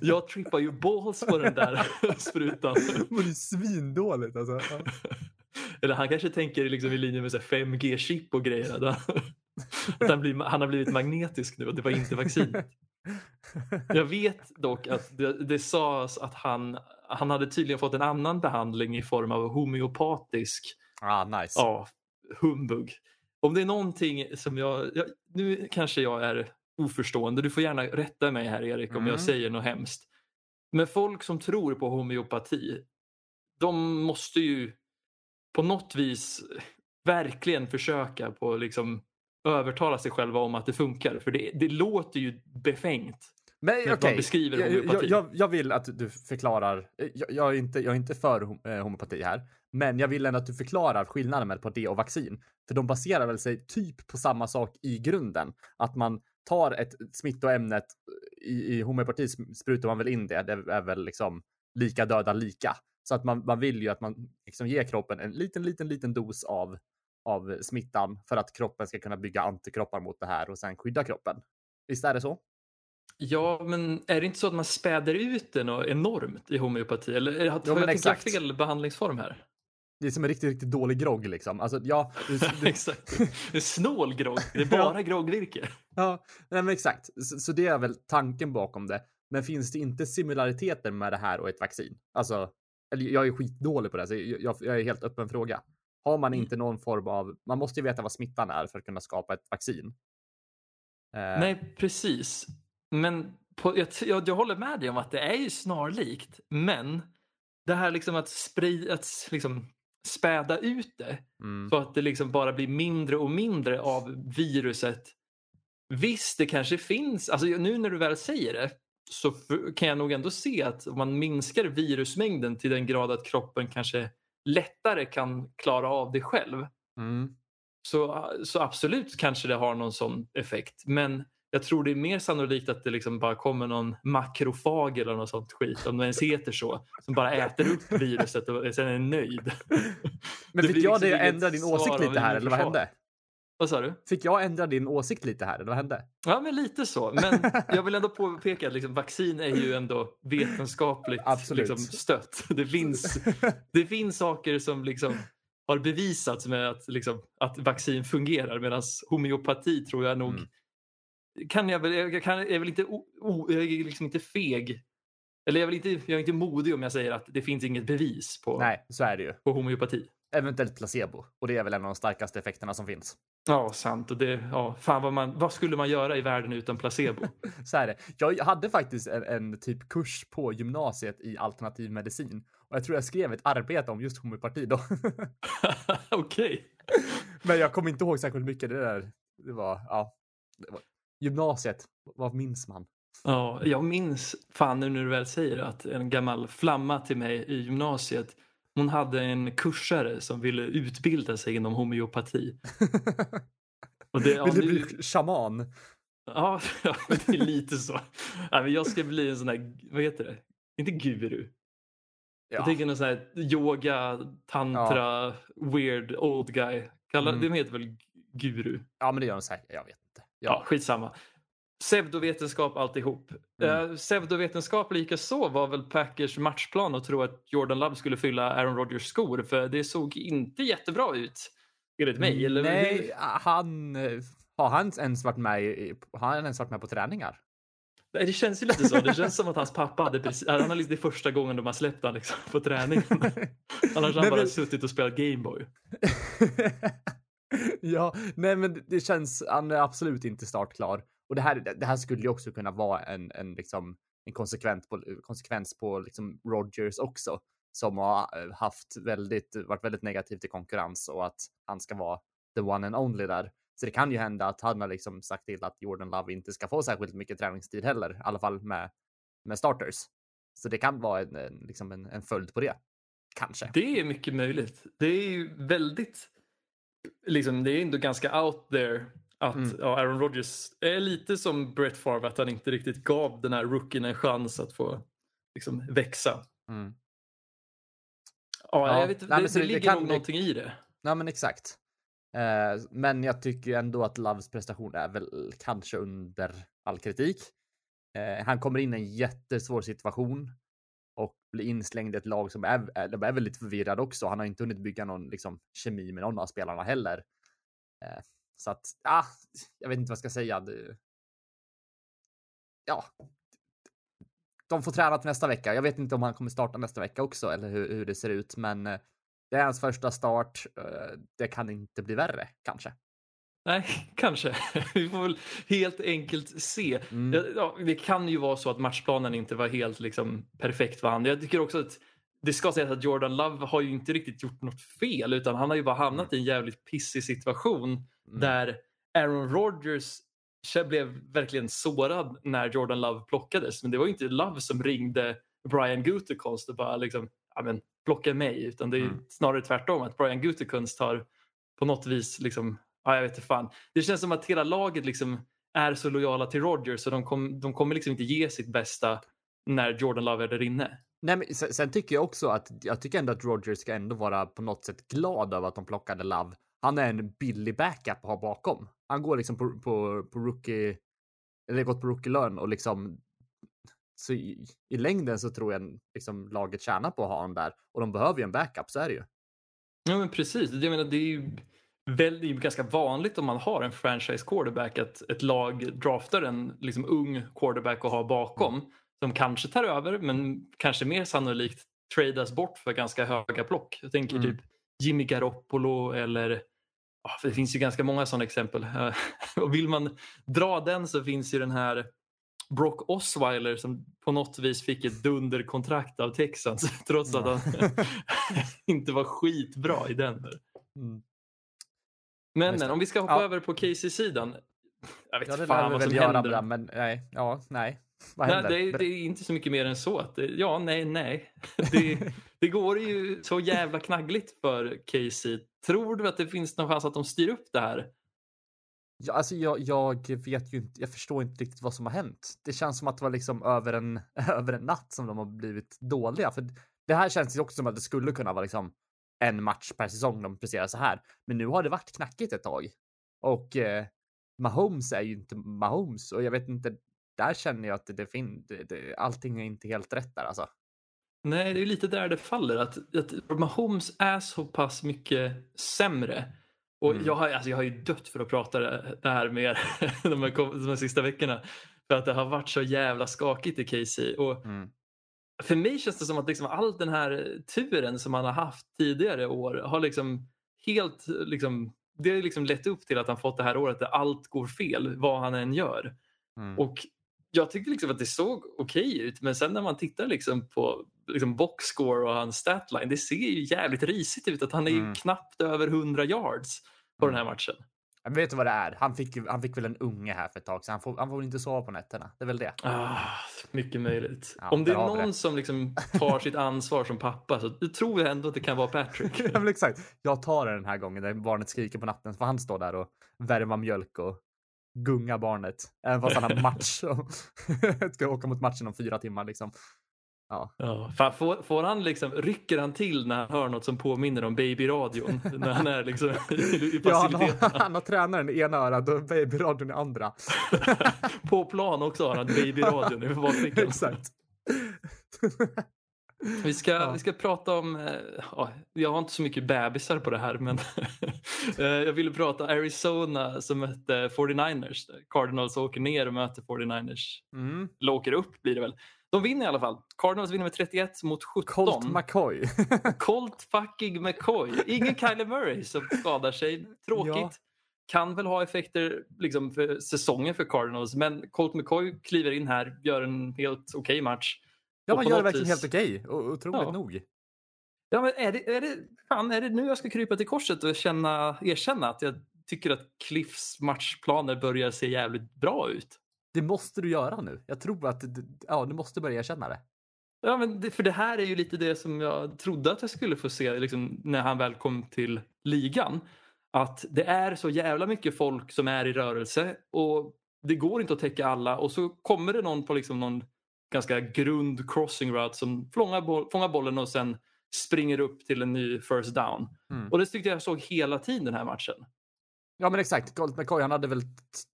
Jag trippar ju balls på den där sprutan. det var ju svindåligt alltså. Ja. Eller han kanske tänker liksom i linje med så här 5G-chip och grejer. Att han, att han, blir, han har blivit magnetisk nu och det var inte vaccin. Jag vet dock att det, det sades att han, han hade tydligen fått en annan behandling i form av homeopatisk Ah, nice. ja, humbug. Om det är någonting som jag, jag... Nu kanske jag är oförstående. Du får gärna rätta mig här Erik om Mm. jag säger något hemskt. Men folk som tror på homeopati, de måste ju på något vis verkligen försöka på liksom övertala sig själva om att det funkar. För det, det låter ju befängt. Men När man okej, beskriver jag, jag, jag, jag vill att du förklarar. Jag, jag, är inte, jag är inte för eh, homeopati här, men jag vill ändå att du förklarar skillnaden mellan det och vaccin. För de baserar väl sig typ på samma sak i grunden. Att man tar ett smittoämnet i, i homeopati sp- sprutar man väl in det. Det är väl liksom lika döda lika. Så att man, man vill ju att man liksom ger kroppen en liten, liten, liten dos av, av smittan för att kroppen ska kunna bygga antikroppar mot det här och sen skydda kroppen. Visst är det så? Ja, men är det inte så att man späder ut något enormt i homeopati? Eller har Jo, jag exakt. fel behandlingsform här? Det är som en riktigt, riktigt dålig grogg liksom. Alltså, ja, du, du, Exakt. Är snål grogg. Det är bara groggvirke. ja, nej, men exakt. Så, så det är väl tanken bakom det. Men finns det inte similariteter med det här och ett vaccin? Alltså, eller jag är skitdålig på det, så jag, jag, är helt öppen fråga. Har man Mm. inte någon form av, man måste ju veta vad smittan är för att kunna skapa ett vaccin. Eh, Nej, precis. Men på, jag, jag, jag håller med dig om att det är ju snarlikt. Men det här liksom att, spray, att liksom späda ut det mm, så att det liksom bara blir mindre och mindre av viruset. Visst, det kanske finns, alltså nu när du väl säger det så kan jag nog ändå se att om man minskar virusmängden till den grad att kroppen kanske lättare kan klara av det själv mm. så, så absolut kanske det har någon sån effekt. Men jag tror det är mer sannolikt att det liksom bara kommer någon makrofag eller något sånt skit, om det ens heter så, som bara äter upp viruset och sen är nöjd. Men fick jag liksom ändra din åsikt lite här, eller vad hände? Vad sa du? Fick jag ändra din åsikt lite här, eller vad hände? Ja, men lite så. Men jag vill ändå påpeka att liksom, vaccin är ju ändå vetenskapligt liksom, stött. Det finns, det finns saker som liksom har bevisats med att, liksom, att vaccin fungerar medan homeopati tror jag nog Mm. Kan jag väl, jag, kan, jag är väl inte, o, o, jag är liksom inte feg. Eller jag är, väl inte, jag är inte modig om jag säger att det finns inget bevis på, Nej, så är det ju. på homeopati. Eventuellt placebo. Och det är väl en av de starkaste effekterna som finns. Ja, sant. Och det, ja, fan vad, man, vad skulle man göra i världen utan placebo? Så är det. Jag hade faktiskt en, en typ kurs på gymnasiet i alternativ medicin. Och jag tror jag skrev ett arbete om just homeopati då. Okej. Men jag kommer inte ihåg särskilt mycket. Det där, det var, ja. Det var, gymnasiet, vad minns man? Ja, jag minns, fan nu när du väl säger det, att en gammal flamma till mig i gymnasiet, hon hade en kursare som ville utbilda sig inom homeopati. Och det, ja, Vill du nu, bli shaman? ja, ja, det är lite så. Ja, men jag ska bli en sån där, vad heter det? Inte guru. Jag Ja. tänker någon sån här yoga, tantra, weird old guy. Kallar, Mm. De heter väl guru? ja, men det gör de säkert. Jag vet. Ja, skitsamma. Pseudovetenskap alltihop. Mm. Uh, pseudovetenskap lika så var väl Packers matchplan att tro att Jordan Love skulle fylla Aaron Rodgers skor för det såg inte jättebra ut. Enligt mig. Eller Nej, hur? han... Har han ens varit med, i, har han ens varit med på träningar? Nej, det känns ju lite så. Det känns som att hans pappa hade precis, han har liksom det är första gången de har släppt honom liksom, på träningen. Annars har han bara men- suttit och spelat Gameboy. ja, nej men det känns, han är absolut inte startklar. Och det här, det här skulle ju också kunna vara en, en, liksom, en konsekvens på, konsekvens på liksom Rogers också. Som har eh, haft väldigt, varit väldigt negativ till konkurrens och att han ska vara the one and only där. Så det kan ju hända att han har liksom sagt till att Jordan Love inte ska få särskilt mycket träningstid heller, i alla fall med, med starters. Så det kan vara en, en, liksom en, en följd på det. Kanske. Det är mycket möjligt. Det är ju väldigt, liksom, det är ändå ganska out there att Mm. ja, Aaron Rodgers är lite som Brett Favre, att han inte riktigt gav den här rookien en chans att få liksom, växa. Mm. Ja, Ja, jag vet, nej, det, det, det- ligger kan- nog någonting i det. Ja, men exakt. Eh, men jag tycker ändå att Loves prestation är väl kanske under all kritik. Eh, han kommer in i en jättesvår situation och blir inslängd i ett lag som är, är, är väldigt förvirrad också. Han har inte hunnit bygga någon liksom, kemi med någon av spelarna heller. Eh, så att, ah, jag vet inte vad jag ska säga. Det, ja. De får träna till nästa vecka. Jag vet inte om han kommer starta nästa vecka också eller hur, hur det ser ut, men eh, det är hans första start. Eh, det kan inte bli värre kanske nej, kanske. Vi får väl helt enkelt se. Mm. Ja, det kan ju vara så att matchplanen inte var helt liksom, perfekt för han. Jag tycker också att det ska sägas att Jordan Love har ju inte riktigt gjort något fel utan han har ju bara hamnat i en jävligt pissig situation Mm. där Aaron Rodgers blev verkligen sårad när Jordan Love plockades. Men det var ju inte Love som ringde Brian Gutekunst och bara liksom, ja men plocka mig. Utan det är Mm. snarare tvärtom att Brian Gutekunst har på något vis liksom, ja jag vet inte fan. Det känns som att hela laget liksom är så lojala till Rodgers så de, kom, de kommer liksom inte ge sitt bästa när Jordan Love är där inne. Nej, men sen, sen tycker jag också att jag tycker ändå att Rogers ska ändå vara på något sätt glad över att de plockade Love. Han är en billig backup att ha bakom. Han går liksom på, på, på rookie, eller gått på rookie-lön och liksom så i, i längden så tror jag liksom laget tjänar på att ha honom där och de behöver ju en backup, så är det ju. Ja men precis. Jag menar, det är ju väl, det är ju ganska vanligt om man har en franchise quarterback att ett lag draftar en liksom, ung quarterback att ha bakom som kanske tar över men kanske mer sannolikt tradas bort för ganska höga plock. Jag tänker Mm. typ Jimmy Garoppolo eller det finns ju ganska många sådana exempel. Och vill man dra den så finns ju den här Brock Osweiler som på något vis fick ett dunderkontrakt av Texans trots att han inte var skitbra i Denver. Mm. Men, men om vi ska hoppa Ja. över på Casey-sidan. Jag vet Ja, det fan vad som göra, händer. Men nej, ja, nej. Vad Nej, händer? det, är, det är inte så mycket mer än så. Att ja, nej, nej. Det, det går ju så jävla knaggligt för Casey. Tror du att det finns någon chans att de styr upp det här? Ja, alltså jag, jag vet ju inte, jag förstår inte riktigt vad som har hänt. Det känns som att det var liksom över en, över en natt som de har blivit dåliga. För det här känns ju också som att det skulle kunna vara liksom en match per säsong de presterar så här. Men nu har det varit knackigt ett tag. Och eh, Mahomes är ju inte Mahomes och jag vet inte, där känner jag att det, det finns, allting är inte helt rätt där alltså. Nej, det är lite där det faller. Att, att Mahomes är så pass mycket sämre. Och Mm. jag, har, alltså jag har ju dött för att prata det här med er de här, de här sista veckorna. För att det har varit så jävla skakigt i Casey. Och Mm. För mig känns det som att liksom all den här turen som han har haft tidigare år har liksom helt liksom, det har liksom lett upp till att han fått det här året där allt går fel vad han än gör. Mm. Och jag tyckte liksom att det såg okej ut men sen när man tittar liksom på liksom boxscore och hans statline det ser ju jävligt risigt ut att han är Mm. knappt över 100 yards på den här matchen. Jag vet du vad det är? Han fick, han fick väl en unge här för ett tag så han får, han får inte sova på nätterna. Det är väl det. Ah, mycket möjligt. Ja, Om det är någon det. som liksom tar sitt ansvar som pappa så tror jag ändå att det kan vara Patrick. Ja, men exakt. Jag tar det den här gången när barnet skriker på natten. För han står där och värma mjölk och gunga barnet. Även fast han har match. Och ska åka mot matchen om fyra timmar liksom. Ja. Ja, fan, får, får han liksom, rycker han till när han hör något som påminner om babyradion? när han är liksom i, i Ja, han, har, han har tränaren i ena örat och babyradion i andra. På plan också har han babyradion i bakfickan. Exakt. Vi ska, Ja. vi ska prata om, eh, ja, jag har inte så mycket bebisar på det här men eh, jag ville prata Arizona som mötte 49ers. Cardinals åker ner och möter 49ers. Mm. Eller åker upp blir det väl. De vinner i alla fall. Cardinals vinner med 31 mot 17. Colt McCoy. Colt fucking McCoy. Ingen Kyler Murray som skadar sig. Tråkigt. Ja. Kan väl ha effekter liksom, för säsongen för Cardinals men Colt McCoy kliver in här, gör en helt okej match. Ja, man gör det verkligen vis- helt okej. Och Otroligt Ja. nog. Ja, men är, det, är, det, fan, är det nu jag ska krypa till korset och känna, erkänna att jag tycker att Cliffs matchplaner börjar se jävligt bra ut? Det måste du göra nu. Jag tror att ja, du måste börja erkänna det. Ja, men det, för det här är ju lite det som jag trodde att jag skulle få se liksom, när han väl kom till ligan. Att det är så jävla mycket folk som är i rörelse och det går inte att täcka alla och så kommer det någon på liksom någon ganska grund crossing route som fångar, boll, fångar bollen och sen springer upp till en ny first down. Mm. Och det tyckte jag såg hela tiden den här matchen. Ja men exakt, Colt McCoy han hade väl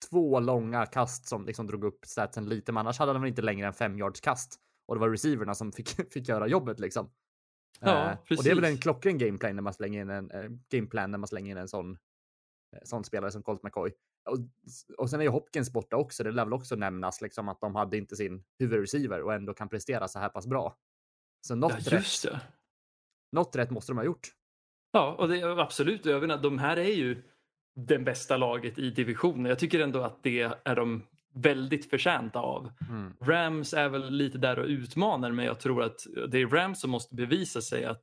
två långa kast som liksom drog upp statsen lite, men annars hade han väl inte längre än fem yards kast. Och det var receiverna som fick, fick göra jobbet liksom. Ja, Eh, och det är väl en precis. klockren gameplan när man slänger in en eh, gameplan när man slänger in en sån, eh, sån spelare som Colt McCoy. Och, och sen är ju Hopkins borta också. Det lär väl också nämnas liksom att de hade inte sin huvudreceiver och ändå kan prestera så här pass bra. Så något, Ja, rätt, något rätt måste de ha gjort. Ja, och det, absolut. Jag menar, de här är ju den bästa laget i divisionen. Jag tycker ändå att det är de väldigt förtjänta av. Mm. Rams är väl lite där och utmanar men jag tror att det är Rams som måste bevisa sig att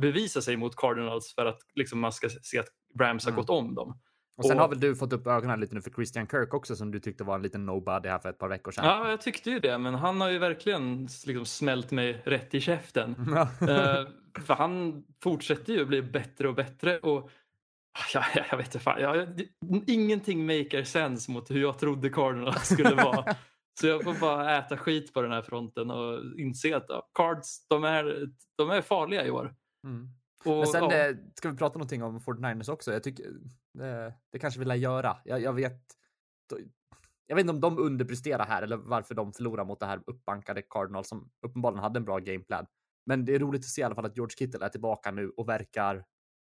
bevisa sig mot Cardinals för att liksom man ska se att Rams har Mm. gått om dem. Och sen Och- har väl du fått upp ögonen lite nu för Christian Kirk också som du tyckte var en liten nobody här för ett par veckor sedan. Ja, jag tyckte ju det men han har ju verkligen liksom smält mig rätt i käften. Eh, för han fortsätter ju bli bättre och bättre. Och jag, jag vet inte fan. Jag, ingenting maker sense mot hur jag trodde Cardinals skulle vara. Så jag får bara äta skit på den här fronten och inse att ja, Cards, de är, de är farliga i år. Mm. Och, Men sen ja, eh, ska vi prata någonting om 49ers också. Jag tycker eh, det kanske vi lär göra. Jag, jag vet. Jag vet inte om de underpresterar här eller varför de förlorar mot det här uppbankade Cardinals som uppenbarligen hade en bra gameplan. Men det är roligt att se i alla fall att George Kittle är tillbaka nu och verkar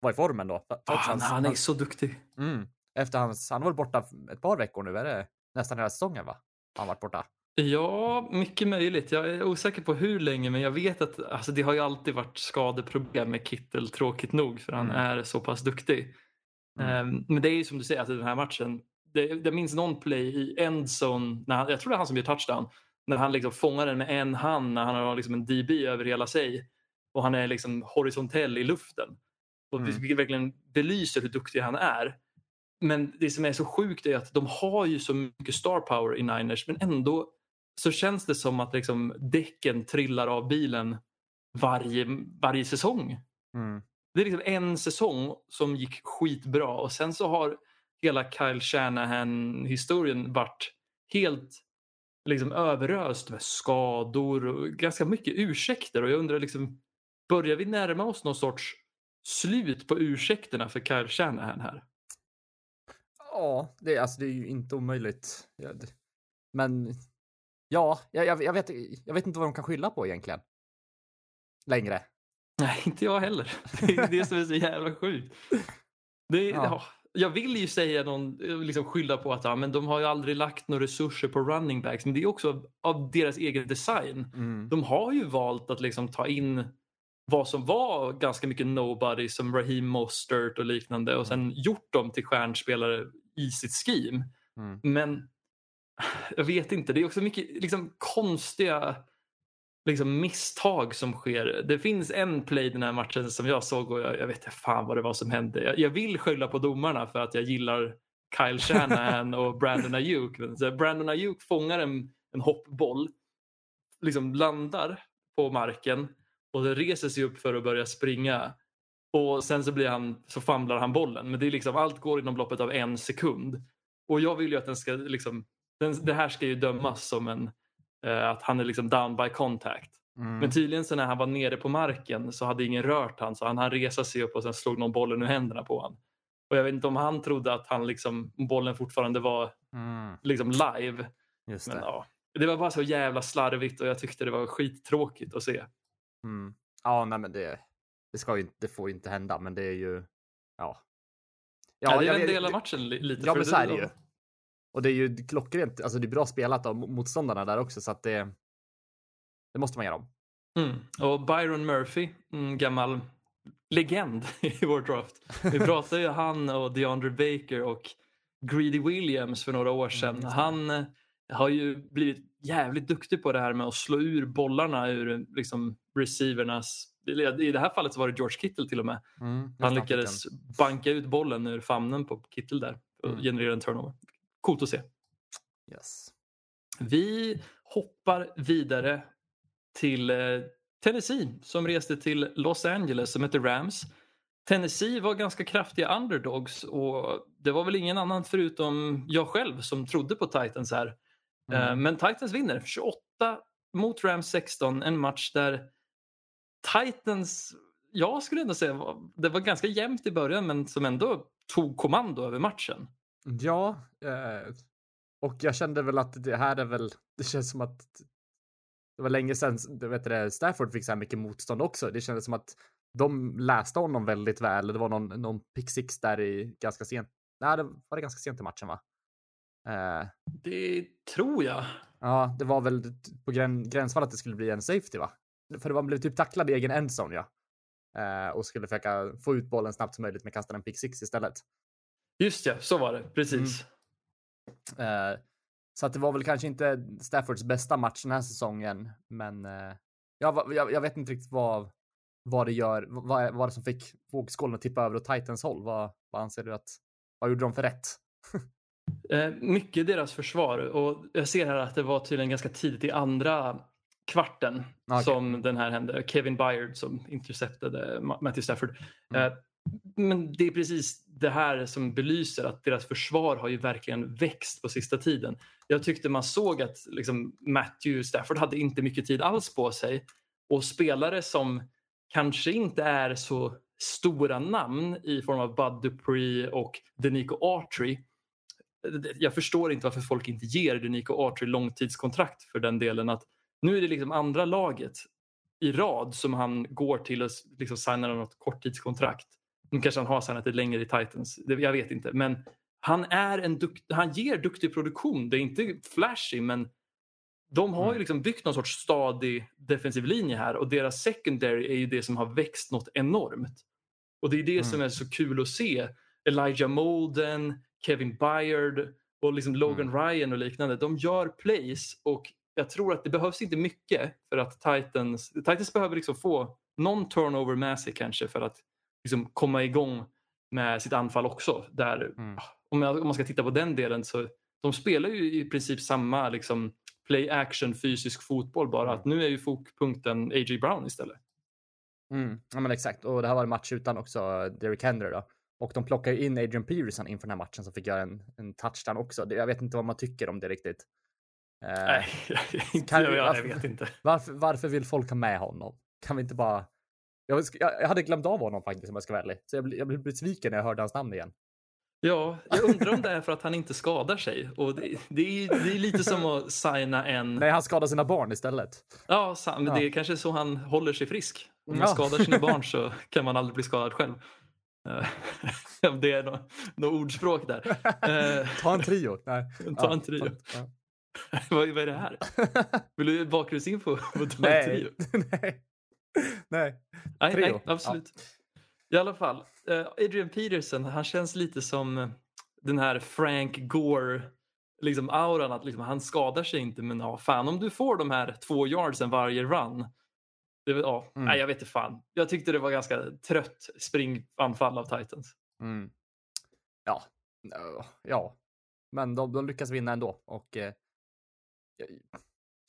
vara i formen då. Trots ah, han, hans- han är så duktig. Mm. Efter hans, han varit borta ett par veckor nu, är det nästan hela säsongen va? Han varit borta. Ja, mycket möjligt. Jag är osäker på hur länge, men jag vet att alltså, det har ju alltid varit skadeproblem med Kittel, tråkigt nog, för han Mm. är så pass duktig. Mm. Ehm, men det är ju som du säger, alltså, den här matchen, det, jag minns någon play i endzone, när han, jag tror det är han som gör touchdown, när han liksom fångar den med en hand när han har liksom en DB över hela sig och han är liksom horisontell i luften. Och Mm. Vilket verkligen belyser hur duktig han är. Men det som är så sjukt är att de har ju så mycket star power i Niners men ändå så känns det som att liksom däcken trillar av bilen varje, varje säsong. Mm. Det är liksom en säsong som gick skitbra och sen så har hela Kyle Shanahan-historien varit helt liksom överöst med skador och ganska mycket ursäkter och jag undrar liksom börjar vi närma oss någon sorts slut på ursäkterna för Kyle Shanahan här? Ja, det, är- alltså, det är ju inte omöjligt. Men ja, jag, jag, jag, vet, jag vet inte vad de kan skylla på egentligen. Längre. Nej, inte jag heller. Det är det som är så jävla sjukt. Det är, Ja. ja. Jag vill ju säga någon, liksom skylla på att ja, men de har ju aldrig lagt några resurser på running backs, men det är också av, av deras egen design. Mm. De har ju valt att liksom ta in vad som var ganska mycket nobody som Raheem Mostert och liknande och sen gjort dem till stjärnspelare i sitt scheme. Mm. Men jag vet inte, det är också mycket liksom, konstiga liksom, misstag som sker. Det finns en play den här matchen som jag såg och jag, jag vet inte fan vad det var som hände. Jag, jag vill skylla på domarna för att jag gillar Kyle Shanahan och Brandon Ayuk. Brandon Ayuk fångar en, en hoppboll, liksom landar på marken och det reser sig upp för att börja springa. Och sen så, blir han, så famlar han bollen. Men det är liksom, allt går inom loppet av en sekund. Och jag vill ju att den ska liksom, den, det här ska ju dömas som en, eh, att han är liksom down by contact. Mm. Men tydligen så när han var nere på marken så hade ingen rört han så han hann resa sig upp och sen slog någon bollen ur händerna på honom. Och jag vet inte om han trodde att han liksom, bollen fortfarande var Mm. liksom live. Just Men det. ja, det var bara så jävla slarvigt och jag tyckte det var skittråkigt att se. Mm. Ja, nej men det, det, ska ju, inte- det får ju inte hända, men det är ju, ja. Ja, det är jag en del av matchen li- lite. Ja, men så är det ju. Och det är ju klockrent, alltså det är bra spelat av motståndarna där också, så att det, det måste man göra om. Mm. Och Byron Murphy, en gammal legend i vår draft. Vi pratade ju han och DeAndre Baker och Greedy Williams för några år sedan. Mm, det. han eh, har ju blivit jävligt duktig på det här med att slå ur bollarna ur liksom, receivernas... I det här fallet så var det George Kittle till och med. Mm, Han lyckades banka ut bollen ur famnen på Kittle där och Mm. generera en turnover. Coolt att se. Yes. Vi hoppar vidare till eh, Tennessee som reste till Los Angeles som heter Rams. Tennessee var ganska kraftiga underdogs och det var väl ingen annan förutom jag själv som trodde på Titans här. Mm. Eh, Men Titans vinner 28 mot Rams 16, en match där Titans, jag skulle ändå säga, det var ganska jämnt i början men som ändå tog kommando över matchen. Ja, eh, och jag kände väl att det här är väl, det känns som att det var länge sedan du vet det, Stafford fick så här mycket motstånd också. Det kändes som att de läste honom väldigt väl. Det var någon, någon pick six där i ganska sent. Nej, det var det ganska sent i matchen va? Eh, Det tror jag. ja, det var väl på grän, gränsfall att det skulle bli en safety va? För det var blev typ tacklad i egen endzone ja. Eh, och skulle försöka få ut bollen snabbt som möjligt med kasta en pick six istället. Just ja, så var det. Precis. Mm. Eh, så att det var väl kanske inte Staffords bästa match den här säsongen, men eh, jag, jag, jag, vet inte riktigt vad, vad det gör, vad, vad det som fick vågskålen att tippa över åt Titans håll. Vad, vad anser du att, vad gjorde de för rätt? eh, mycket deras försvar och jag ser här att det var tydligen ganska tidigt i andra kvarten okay. som den här hände. Kevin Byard som interceptade Matthew Stafford. Mm. Eh, men det är precis det här som belyser att deras försvar har ju verkligen växt på sista tiden. Jag tyckte man såg att liksom, Matthew Stafford hade inte mycket tid alls på sig och spelare som kanske inte är så stora namn i form av Bud Dupree och Denico Autry. Jag förstår inte varför folk inte ger Denico Autry långtidskontrakt för den delen att nu är det liksom andra laget i rad som han går till och liksom signar något korttidskontrakt. Nu kanske han har signat ett längre i Titans, jag vet inte. Men han, är en dukt, han ger duktig produktion. Det är inte flashy men de har ju mm. liksom byggt någon sorts stadig defensiv linje här och deras secondary är ju det som har växt något enormt. Och det är det mm. som är så kul att se. Elijah Molden, Kevin Byard och liksom Logan mm. Ryan och liknande. De gör plays och jag tror att det behövs inte mycket för att Titans, Titans behöver liksom få någon turnover med sig kanske för att liksom komma igång med sitt anfall också. Där, mm. om, jag, om, man ska titta på den delen så de spelar ju i princip samma liksom, play action fysisk fotboll bara mm. att nu är ju fokpunkten A.J. Brown istället. Mm. Ja men exakt och det här var en match utan också Derek Henry då. Och de plockar ju in Adrian Peterson inför den här matchen som fick göra en, en touchdown också. Jag vet inte vad man tycker om det riktigt. Eh, Nej, kan, jag, varför, jag vet inte. Varför, varför vill folk ha med honom? Kan vi inte bara... Jag, jag hade glömt av honom faktiskt om jag ska vara ärlig. Så jag, jag blev besviken när jag hörde hans namn igen. Ja, jag undrar om det är för att han inte skadar sig. Och det, det, är, det är lite som att signa en... Nej, han skadar sina barn iståt. Ja, men ja. det är kanske så han håller sig frisk. Om man ja. skadar sina barn så kan man aldrig bli skadad själv. Eh, det är något, något ordspråk där. Eh, Ta en trio. Nej. Ta en trio. Ja. vad, vad är det här? Vill du bakgrundsinfo? nej. nej. Nej. Nej, nej, absolut. Ja. I alla fall, uh, Adrian Peterson, han känns lite som den här Frank Gore liksom auran att liksom, han skadar sig inte men ja, fan om du får de här två yardsen varje run. Det, ja, mm. Nej, jag vet inte fan. Jag tyckte det var ganska trött springanfall av Titans. Mm. Ja, ja, men de, de lyckas vinna ändå och eh,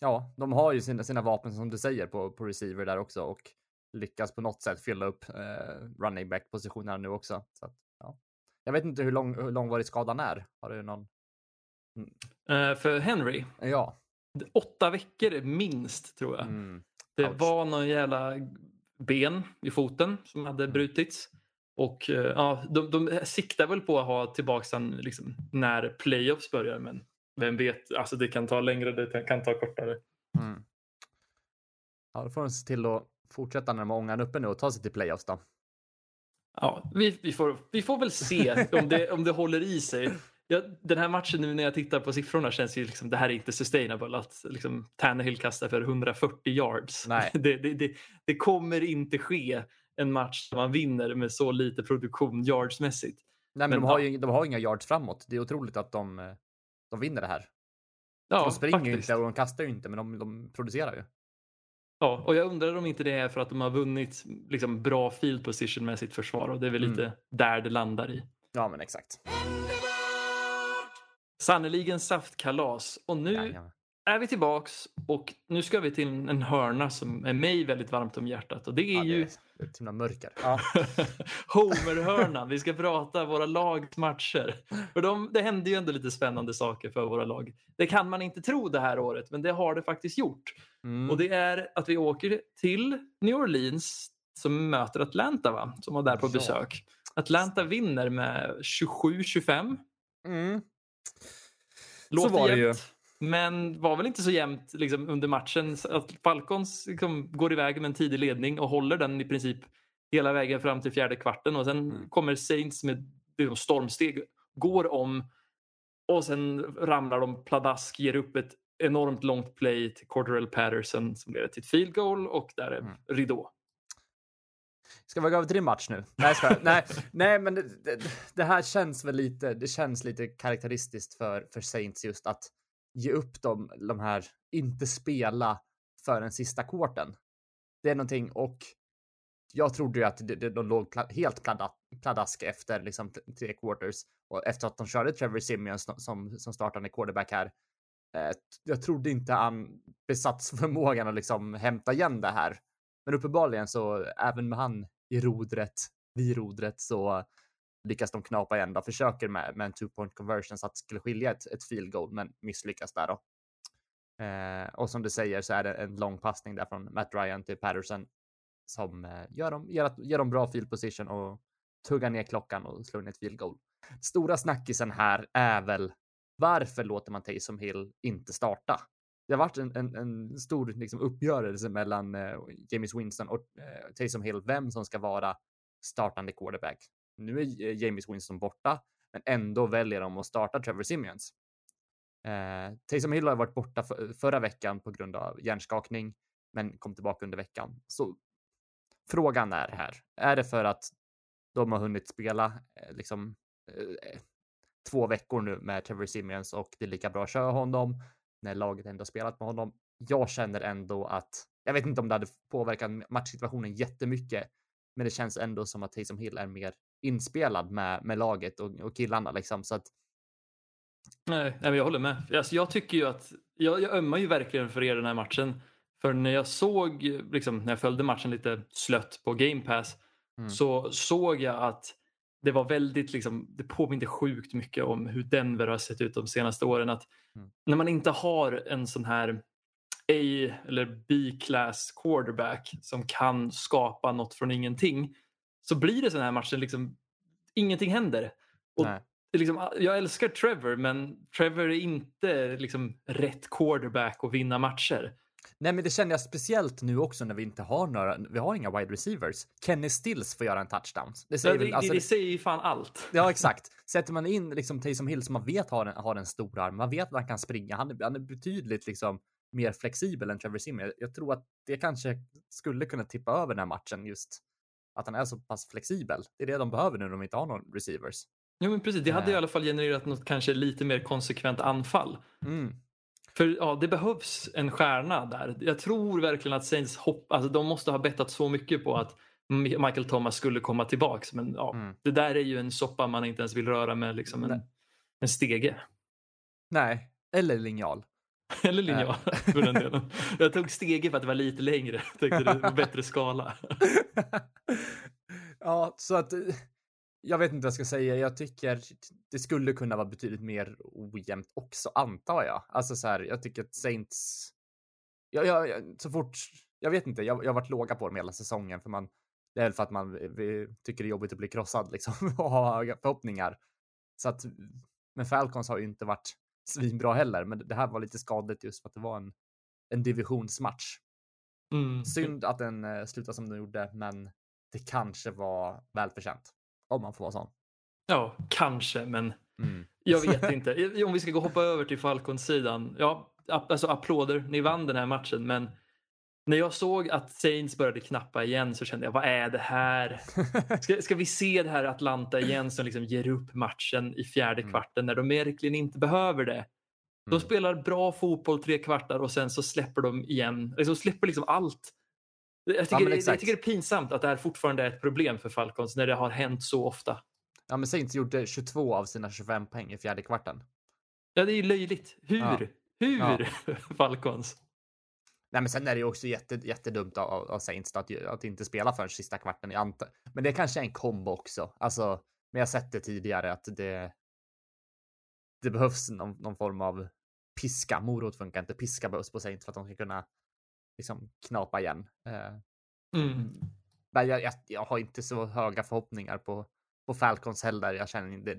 ja, de har ju sina, sina vapen som du säger på, på receiver där också och lyckas på något sätt fylla upp eh, running back positionerna nu också. Så att, ja. Jag vet inte hur, lång, hur långvarig skadan är. Har du någon? Mm. Uh, för Henry? Ja. Åtta veckor minst tror jag. Mm. Det Ouch. var någon jävla ben i foten som hade mm. brutits. Och uh, ja, de, de siktar väl på att ha tillbaka den liksom, när playoffs börjar men vem vet, alltså det kan ta längre, det kan ta kortare. Mm. Ja, då får de se till att fortsätta när de har ångan uppe nu och ta sig till playoffs då. Ja, vi, vi, får, vi får väl se om det, om det håller i sig. Ja, den här matchen nu när jag tittar på siffrorna känns ju liksom, det här är inte sustainable att liksom, Tannehill kastar för 140 yards. Nej. Det, det, det, det, kommer inte ske en match där man vinner med så lite produktion yardsmässigt. Nej, men, men de, har ju, de har inga yards framåt. Det är otroligt att de eh, de vinner det här. Ja, de springer faktiskt. ju inte och de kastar ju inte, men de, de producerar ju. Ja, och jag undrar om inte det är för att de har vunnit liksom, bra field position med sitt försvar och det är väl mm. lite där det landar i. Ja, men exakt. Sannerligen saftkalas. Och nu Jajamän. är vi tillbaks och nu ska vi till en hörna som är mig väldigt varmt om hjärtat och det är ja, ju det är himla mörker. Ja. Homerhörnan. Vi ska prata våra lags matcher. För de, det hände ju ändå lite spännande saker för våra lag. Det kan man inte tro det här året, men det har det faktiskt gjort. Mm. Och det är att vi åker till New Orleans som möter Atlanta, va? som var där på besök. Atlanta vinner med 27-25. Mm. Låter Så var det jämnt. ju. Men var väl inte så jämnt liksom, under matchen. Att Falcons liksom, går iväg med en tidig ledning och håller den i princip hela vägen fram till fjärde kvarten och sen mm. kommer Saints med liksom, stormsteg, går om och sen ramlar de pladask, ger upp ett enormt långt play till Corderell Patterson som leder till ett field goal och där är mm. ridå. Ska vi gå över till din match nu? Nej, ska nej, nej, men det, det, det, här känns väl lite. Det känns lite karaktäristiskt för för Saints just att ge upp dem de här inte spela för den sista korten. Det är någonting och jag trodde ju att de låg helt pladask efter liksom tre quarters och efter att de körde Trevor Simeon som, som startande quarterback här. Eh, jag trodde inte han besatt förmågan att liksom hämta igen det här. Men uppenbarligen så även med han i rodret, vid rodret så lyckas de knapa igen. De försöker med, med en two point conversion så att det skulle skilja ett, ett field goal, men misslyckas där då. Eh, och som du säger så är det en lång passning där från Matt Ryan till Patterson som eh, gör, dem, gör, gör dem bra field position och tuggar ner klockan och slår in ett field goal. Stora snackisen här är väl varför låter man Taysom Hill inte starta? Det har varit en, en, en stor liksom, uppgörelse mellan eh, James Winston och eh, Taysom Hill vem som ska vara startande quarterback. Nu är eh, James Winston borta, men ändå väljer de att starta Trevor Simeons. Eh, Taysom Hill har varit borta för, eh, förra veckan på grund av hjärnskakning, men kom tillbaka under veckan. Så frågan är här, är det för att de har hunnit spela eh, liksom eh, eh två veckor nu med Trevor Simeons och det är lika bra att köra honom när laget ändå spelat med honom. Jag känner ändå att jag vet inte om det hade påverkat matchsituationen jättemycket, men det känns ändå som att Taysom Hill är mer inspelad med, med laget och, och killarna liksom så att. Nej, nej jag håller med. Alltså, jag tycker ju att jag, jag ömmar ju verkligen för er den här matchen. För när jag såg, liksom, när jag följde matchen lite slött på Game Pass mm. så såg jag att det var väldigt, liksom, det påminde sjukt mycket om hur Denver har sett ut de senaste åren. Att mm. När man inte har en sån här A eller B-class quarterback som kan skapa något från ingenting så blir det sån här matcher, liksom, ingenting händer. Och liksom, jag älskar Trevor men Trevor är inte liksom, rätt quarterback att vinna matcher. Nej, men det känner jag speciellt nu också när vi inte har några. Vi har inga wide receivers. Kenny Stills får göra en touchdown. Det säger, ja, det, alltså, det, det säger ju fan allt. Ja, exakt. Sätter man in liksom Taysom Hill som man vet har en, har en stor arm, man vet att han kan springa. Han är, han är betydligt liksom mer flexibel än Trevor Simeon. Jag tror att det kanske skulle kunna tippa över den här matchen just att han är så pass flexibel. Det är det de behöver nu när de inte har någon receivers. Ja, men precis. Det hade i alla fall genererat något kanske lite mer konsekvent anfall. Mm. För ja, det behövs en stjärna där. Jag tror verkligen att Saints hopp, alltså de måste ha bettat så mycket på att Michael Thomas skulle komma tillbaks. Men ja, mm. det där är ju en soppa man inte ens vill röra med liksom en, en stege. Nej, eller linjal. Eller linjal för den delen. Jag tog stege för att det var lite längre. Jag tänkte det var bättre skala. ja, så att jag vet inte vad jag ska säga. Jag tycker det skulle kunna vara betydligt mer ojämnt också, antar jag. Alltså så här, jag tycker att Saints. Jag, jag, så fort. Jag vet inte. Jag, jag har varit låga på dem hela säsongen för man. Det är väl för att man vi, tycker det är jobbigt att bli krossad liksom och ha höga förhoppningar. Så att. Men Falcons har ju inte varit svinbra heller, men det här var lite skadligt just för att det var en, en divisionsmatch. Mm. Synd att den uh, slutade som den gjorde, men det kanske var välförtjänt. Om man får vara sån. Ja, kanske, men mm. jag vet inte. Om vi ska gå hoppa över till Falcons-sidan. Ja, alltså applåder, ni vann den här matchen, men när jag såg att Saints började knappa igen så kände jag, vad är det här? Ska, ska vi se det här Atlanta igen som liksom ger upp matchen i fjärde mm. kvarten när de verkligen inte behöver det? De mm. spelar bra fotboll tre kvartar och sen så släpper de igen, liksom släpper liksom allt. Jag tycker, ja, jag tycker det är pinsamt att det här fortfarande är ett problem för Falcons när det har hänt så ofta. Ja, men Saints gjorde 22 av sina 25 poäng i fjärde kvarten. Ja, det är ju löjligt. Hur? Ja. Hur ja. Falcons? Nej, men sen är det ju också jätte, jättedumt av, av Saints att, att inte spela förrän sista kvarten i anta. Men det är kanske är en kombo också. Alltså, men jag har sett det tidigare att det. Det behövs någon, någon form av piska. Morot funkar inte. Piska behövs på Saints för att de ska kunna liksom knapa igen. Eh, mm. Men jag, jag, jag, har inte så höga förhoppningar på, på Falcons heller. Jag känner inte,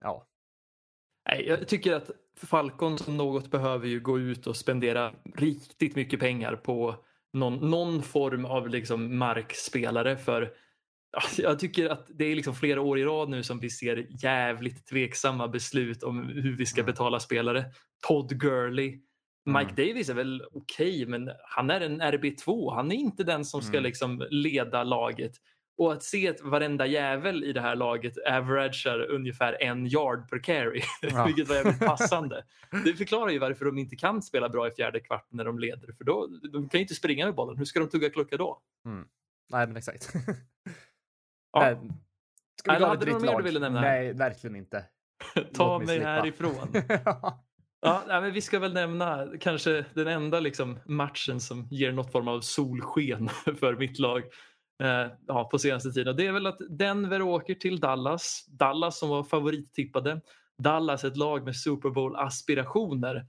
ja. Nej, jag tycker att Falcons om något behöver ju gå ut och spendera riktigt mycket pengar på någon, någon form av liksom markspelare för jag tycker att det är liksom flera år i rad nu som vi ser jävligt tveksamma beslut om hur vi ska mm. betala spelare. Todd Gurley Mike mm. Davis är väl okej, okay, men han är en RB2. Han är inte den som ska mm. liksom leda laget. Och att se att varenda jävel i det här laget averagear ungefär en yard per carry, Ja. vilket var jävligt passande. Det förklarar ju varför de inte kan spela bra i fjärde kvarten när de leder, för då, de kan ju inte springa med bollen. Hur ska de tugga klocka då? Nej, men exakt. Ja. Nej, Ska Eller gå hade du något mer du ville nämna? Nej, verkligen inte. Ta mig slippa. härifrån. Ja, nej, men vi ska väl nämna kanske den enda liksom, matchen som ger något form av solsken för mitt lag eh, ja, på senaste tiden. Och det är väl att Denver åker till Dallas. Dallas som var favorittippade. Dallas ett lag med Super Bowl-aspirationer.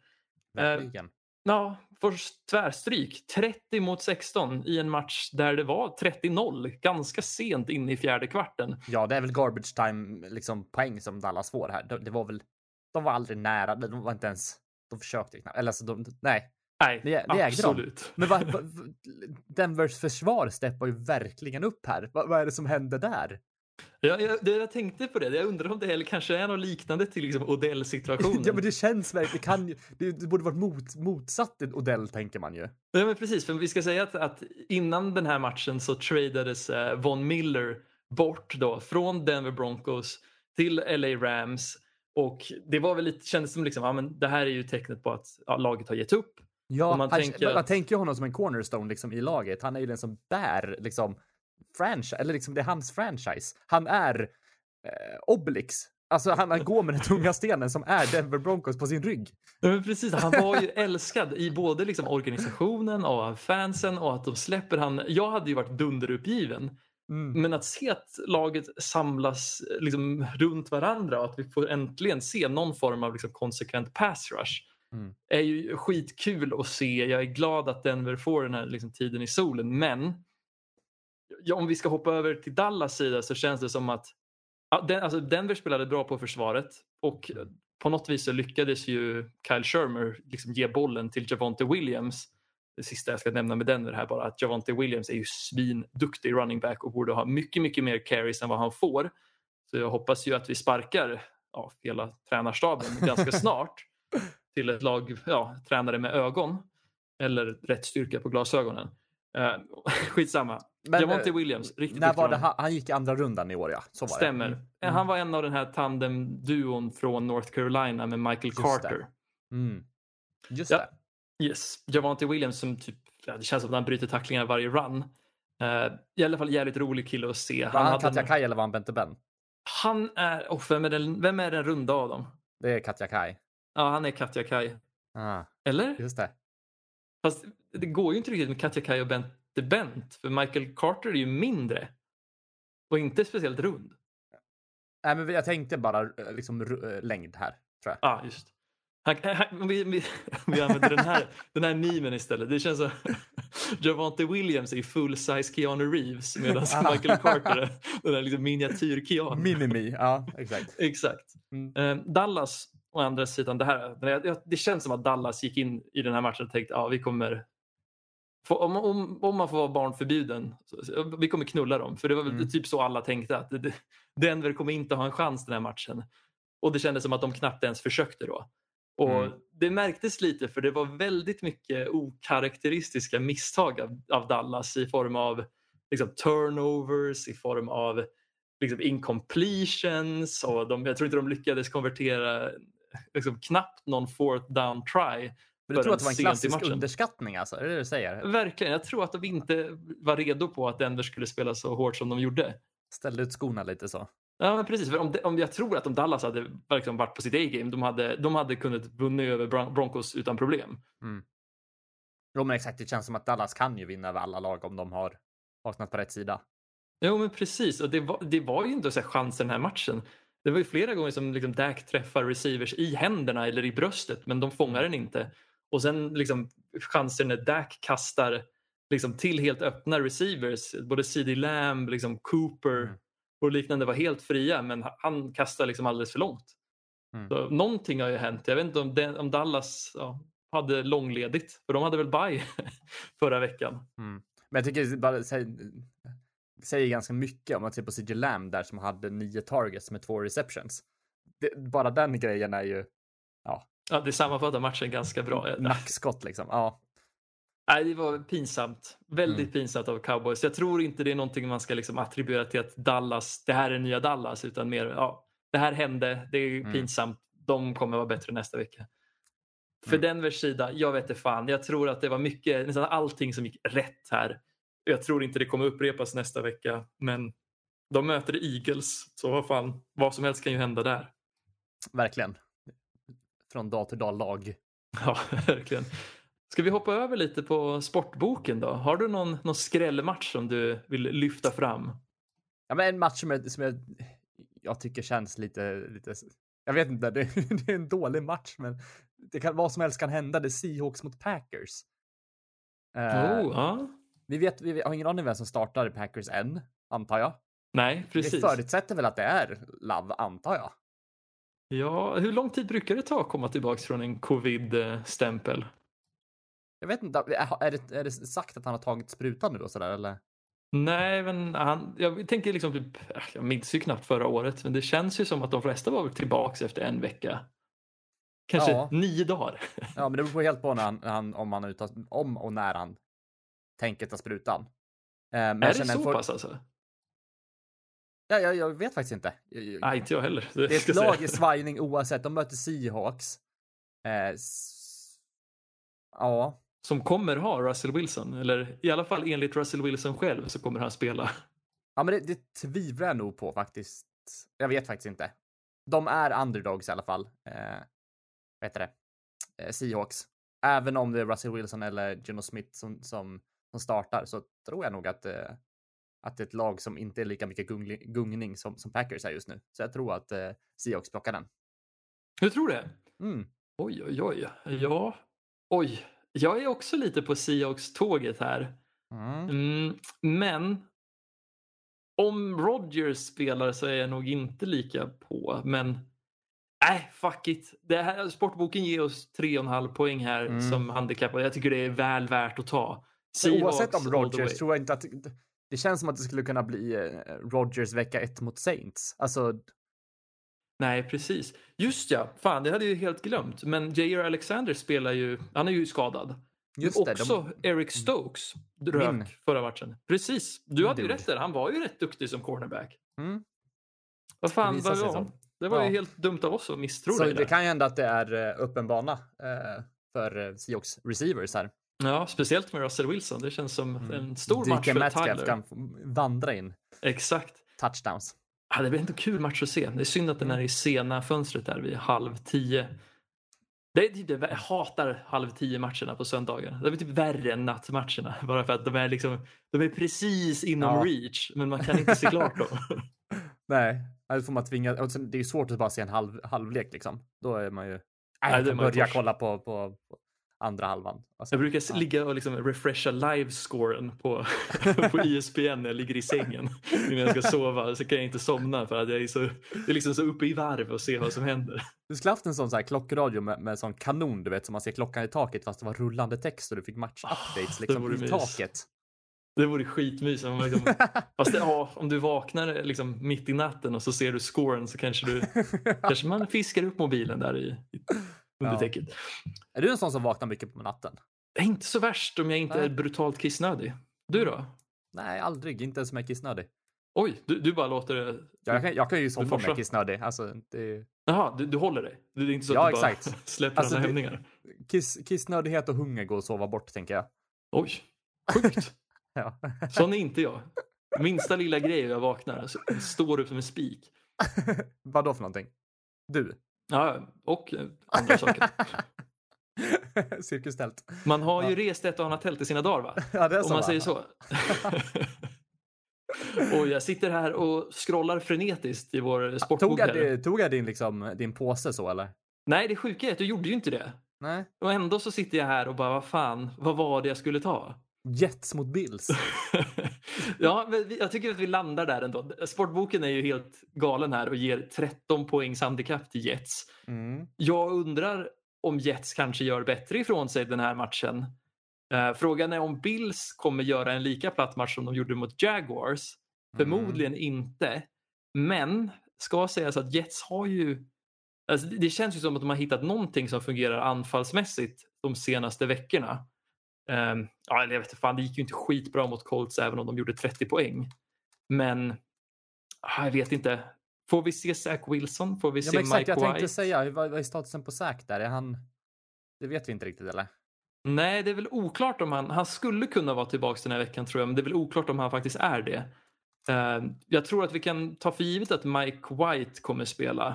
Verkligen. Ja, får tvärstryk. 30 mot 16 i en match där det var 30-0 ganska sent in i fjärde kvarten. Ja, det är väl garbage time liksom poäng som Dallas får här. Det var väl. De var aldrig nära. De var inte ens. De försökte knappt. Eller alltså, de, nej. Nej, Det- det absolut. Men vad, vad, Denvers försvar steppar ju verkligen upp här. Vad, vad är det som händer där? Jag, jag, det, jag tänkte på det. Jag undrar om det eller kanske är något liknande till liksom Odell-situationen. Ja, men det känns verkligen. Det, kan, ju- det, det borde varit mot, motsatt till Odell tänker man ju. Ja, men precis, för vi ska säga att, att innan den här matchen så tradades eh, Von Miller bort då från Denver Broncos till LA Rams och det var väl lite, kändes som liksom, ja, men det här är ju tecknet på att ja, laget har gett upp. Ja, man man, tänker man tänker honom som en cornerstone liksom, i laget. Han är ju den som bär liksom franchise, eller liksom det är hans franchise. Han är eh, Obelix. Alltså han, han går med den tunga stenen som är Denver Broncos på sin rygg. Ja, men precis, han var ju älskad i både liksom organisationen och fansen och att de släpper han. Jag hade ju varit dunderuppgiven. Mm. Men att se att laget samlas liksom runt varandra och att vi får äntligen se någon form av liksom konsekvent pass rush Mm. är ju skitkul att se. Jag är glad att Denver får den här liksom tiden i solen. Men ja, om vi ska hoppa över till Dallas sida så känns det som att den, alltså Denver spelade bra på försvaret och eh, på något vis så lyckades ju Kyle Shermer liksom ge bollen till Javonte Williams. Det sista jag ska nämna med Denver här bara att Javonte Williams är ju svinduktig running back och borde ha mycket, mycket mer carries än vad han får. Så jag hoppas ju att vi sparkar ja, hela tränarstaben ganska snart till ett lag ja, tränare med ögon eller rätt styrka på glasögonen. Uh, skitsamma. Men, Javonte eh, Williams, riktigt När var det, han, han gick andra rundan i år ja. Så var Stämmer. det. Eh, Han var en av den här tandem-duon från North Carolina med Michael det. Carter. Mm. Just Ja. det. Yes, Javante Williams som typ, det känns som att han bryter tacklingar varje run. Eh, I alla fall jävligt rolig kille att se. Var han hade Katja en- Kai eller var han Bente Ben? han är, oh, vem, är den, vem är den runda av dem? Det är Katja Kai. Ja, han är Katja Kai. Ah, Eller? just det. Fast det går ju inte riktigt med Katja Kai och Bente Bent. För Michael Carter är ju mindre. Och inte speciellt rund. Nej, men jag tänkte bara eh, liksom eh, längd här, tror jag. Ja, just. Han, han, vi, vi, vi använder den här, den här memen istället. Det känns som Javante Williams är full size Keanu Reeves medan. Michael Carter är den där liksom miniatyr-Keanu. Minimi, ja exakt. Exakt. Mm. Eh, Dallas å andra sidan, det, här, det, känns som att Dallas gick in i den här matchen och tänkte ja, vi kommer om, om, om man får vara barnförbjuden, vi kommer knulla dem. För det var väl Mm. typ så alla tänkte att Denver kommer inte ha en chans den här matchen. Och det kändes som att de knappt ens försökte då. Och Mm. Det märktes lite för det var väldigt mycket okaraktäristiska misstag av, av Dallas i form av liksom, turnovers, i form av liksom, incompletions och de, jag tror inte de lyckades konvertera liksom, knappt någon fourth down try. Men du tror att det var en klassisk underskattning alltså? Är det det du säger? Verkligen, jag tror att de inte var redo på att Denver skulle spela så hårt som de gjorde. Ställde ut skorna lite så. Ja, men precis. För om, om jag tror att om Dallas hade liksom varit på sitt A-game, de hade, de hade kunnat vinna över Bron- Broncos utan problem. Jo men exakt, det känns som att Dallas kan ju vinna över alla lag om de har vaknat på rätt sida. Jo, men precis. Och det var, det var ju inte så här chans i den här matchen. Det var ju flera gånger som liksom Dak träffar receivers i händerna eller i bröstet, men de fångar den inte. Och sen liksom chanser när Dak kastar liksom till helt öppna receivers. Både CD Lamb, liksom Cooper Mm. Och liknande var helt fria, men han kastar liksom alldeles för långt. Mm. Så, någonting har ju hänt. Jag vet inte om, den, om Dallas ja, hade långledigt, för de hade väl bye förra veckan. Mm. Men jag tycker det bara säger, säger ganska mycket om man ser på CJ Lamb där som hade nio targets med två receptions. Det, bara den grejen är ju Ja, det sammanfattar matchen ganska bra. nackskott liksom. Ja. Nej, det var pinsamt. Väldigt Mm. pinsamt av cowboys. Jag tror inte det är någonting man ska liksom attribuera till att Dallas, det här är nya Dallas, utan mer, ja, det här hände, det är Mm. pinsamt, de kommer vara bättre nästa vecka. För Mm. Denvers sida, jag vet inte fan, jag tror att det var mycket, nästan allting som gick rätt här. Jag tror inte det kommer upprepas nästa vecka, men de möter Eagles, så vad fan, vad som helst kan ju hända där. Verkligen. Från dag till dag lag. Ja, verkligen. Ska vi hoppa över lite på sportboken då? Har du någon, någon skrällmatch som du vill lyfta fram? Ja, men en match som jag, som jag, jag tycker känns lite, lite, jag vet inte, det, det är en dålig match, men det kan, vad som helst kan hända. Det är Seahawks mot Packers. Eh, oh, ja. vi, vet, vi har ingen aning vem som startar Packers än, antar jag. Nej, precis. Vi förutsätter väl att det är Love, antar jag. Ja, hur lång tid brukar det ta att komma tillbaka från en covid-stämpel? Jag vet inte, är är det, är det sagt att han har tagit sprutan nu då sådär eller? Nej, men han, jag tänker liksom typ, jag minns ju knappt förra året, men det känns ju som att de flesta var tillbaks efter en vecka. Kanske Ja. nio dagar. Ja, men det beror helt på när han, han, om, han uttar, om och när han tänker ta sprutan. Eh, men är det så for- pass alltså? Ja, jag, jag vet faktiskt inte. Jag- jag- Nej, inte jag heller. Det är ska ett lag i svajning oavsett. De möter Seahawks. Eh, s- ja, Som kommer ha Russell Wilson, eller i alla fall enligt Russell Wilson själv så kommer han spela. ja, men det, det tvivlar jag nog på faktiskt. Jag vet faktiskt inte. De är underdogs i alla fall. Eh, vad heter det? Eh, Seahawks. Även om det är Russell Wilson eller Geno Smith som, som, som startar så tror jag nog att, eh, att det är ett lag som inte är lika mycket gungli- gungning som, som Packers är just nu. Så jag tror att eh, Seahawks plockar den. Hur tror du det? Mm. Oj, oj, oj. Ja, oj. Jag är också lite på Seahawks-tåget här. Mm. Mm, men om Rodgers spelar så är jag nog inte lika på. Men nej, fuck it. Det här, sportboken ger oss 3,5 poäng här Mm. som handikapp och jag tycker det är väl värt att ta. Så oavsett Seahawks om. Rodgers tror jag inte att det känns som att det skulle kunna bli eh, Rodgers vecka ett mot Saints. Alltså, Nej, precis. Just ja, fan det hade jag ju helt glömt. Men Jair Alexander spelar ju, han är ju skadad. just Men det. också De, Eric Stokes rök Min- förra matchen. Precis, du Min hade ju dude. rätt där. Han var ju rätt duktig som cornerback. mm. Vad fan, vad sig var. Det var Ja. ju helt dumt av oss att misstro Så dig det där. kan ju hända att det är eh, öppen bana eh, för eh, Seahawks receivers här. Ja, speciellt med Russell Wilson. Det känns som Mm. en stor DK match för Metcalf Tyler. kan vandra in Exakt. touchdowns. Ja, det blir ändå kul match att se. Det är synd att den Mm. är i sena fönstret där vid halv tio. Det är typ jag hatar halv tio matcherna på söndagar. Det är typ värre än nattmatcherna. Bara för att de är, liksom, de är precis inom Ja. reach, men man kan inte se klart dem. Nej, då får man tvinga. Det är ju svårt att bara se en halv, halvlek liksom. Då är man ju. Nej, jag kan man börja kolla på, på, på andra halvan. Alltså, Jag brukar ja. ligga och liksom refresha livescoren på, på ESPN när jag ligger i sängen innan jag ska sova. Så kan jag inte somna för att jag är så, det är liksom så uppe i varv och se vad som händer. Du skulle haft en sån så här klockradio med, med sån kanon, du vet, som man ser klockan i taket fast det var rullande text och du fick match-updates det liksom i mys. taket. Det vore skitmysigt. Liksom, fast det, ja, om du vaknar liksom mitt i natten och så ser du scoren så kanske, du, kanske man fiskar upp mobilen där i, i under Ja. täcket. är du en sån som vaknar mycket på natten? Inte så värst om jag inte Nej. är brutalt kissnödig. Du då? Nej, aldrig. Inte ens om jag är kissnödig. Oj, du, du bara låter det... Jag kan, jag kan ju somna om jag är kissnödig. Alltså, det Jaha, du, du håller dig? Det är inte så Ja, att du bara exakt. släpper Alltså, alla hämningar? kiss, kissnödighet och hunger går att sova bort, tänker jag. Oj, sjukt. Ja. Sån är inte jag. Minsta lilla grej jag vaknar så står upp som en spik. Vad då för någonting? Du? Ja, och eh, andra saker. Cirkustält. Man har ju Ja. rest ett och annat tält i sina dagar va? Ja, det är Om så. man va? säger så. och jag sitter här och scrollar frenetiskt i vår sportbok Tog jag, tog jag din, liksom, din påse så, eller? Nej, det sjuka är att du gjorde ju inte det. Nej. Och ändå så sitter jag här och bara, vad fan, vad var det jag skulle ta? Jets mot Bills. ja, men jag tycker att vi landar där ändå. Sportboken är ju helt galen här och ger 13 poängs handikapp till Jets. Mm. Jag undrar om Jets kanske gör bättre ifrån sig den här matchen. Eh, frågan är om Bills kommer göra en lika platt match som de gjorde mot Jaguars. Förmodligen inte. Men ska sägas att Jets har ju... Alltså det känns ju som att de har hittat någonting som fungerar anfallsmässigt de senaste veckorna. Um, ja, jag vet inte, fan, det gick ju inte skitbra mot Colts även om de gjorde 30 poäng. Men ah, jag vet inte. Får vi se Zach Wilson? Får vi Ja, se exakt, Mike jag White? tänkte säga, vad, är statusen på Zack där? Är han... Det vet vi inte riktigt eller? Nej, det är väl oklart om han... Han skulle kunna vara tillbaka den här veckan tror jag, men det är väl oklart om han faktiskt är det. Eh, jag tror att vi kan ta för givet att Mike White kommer spela.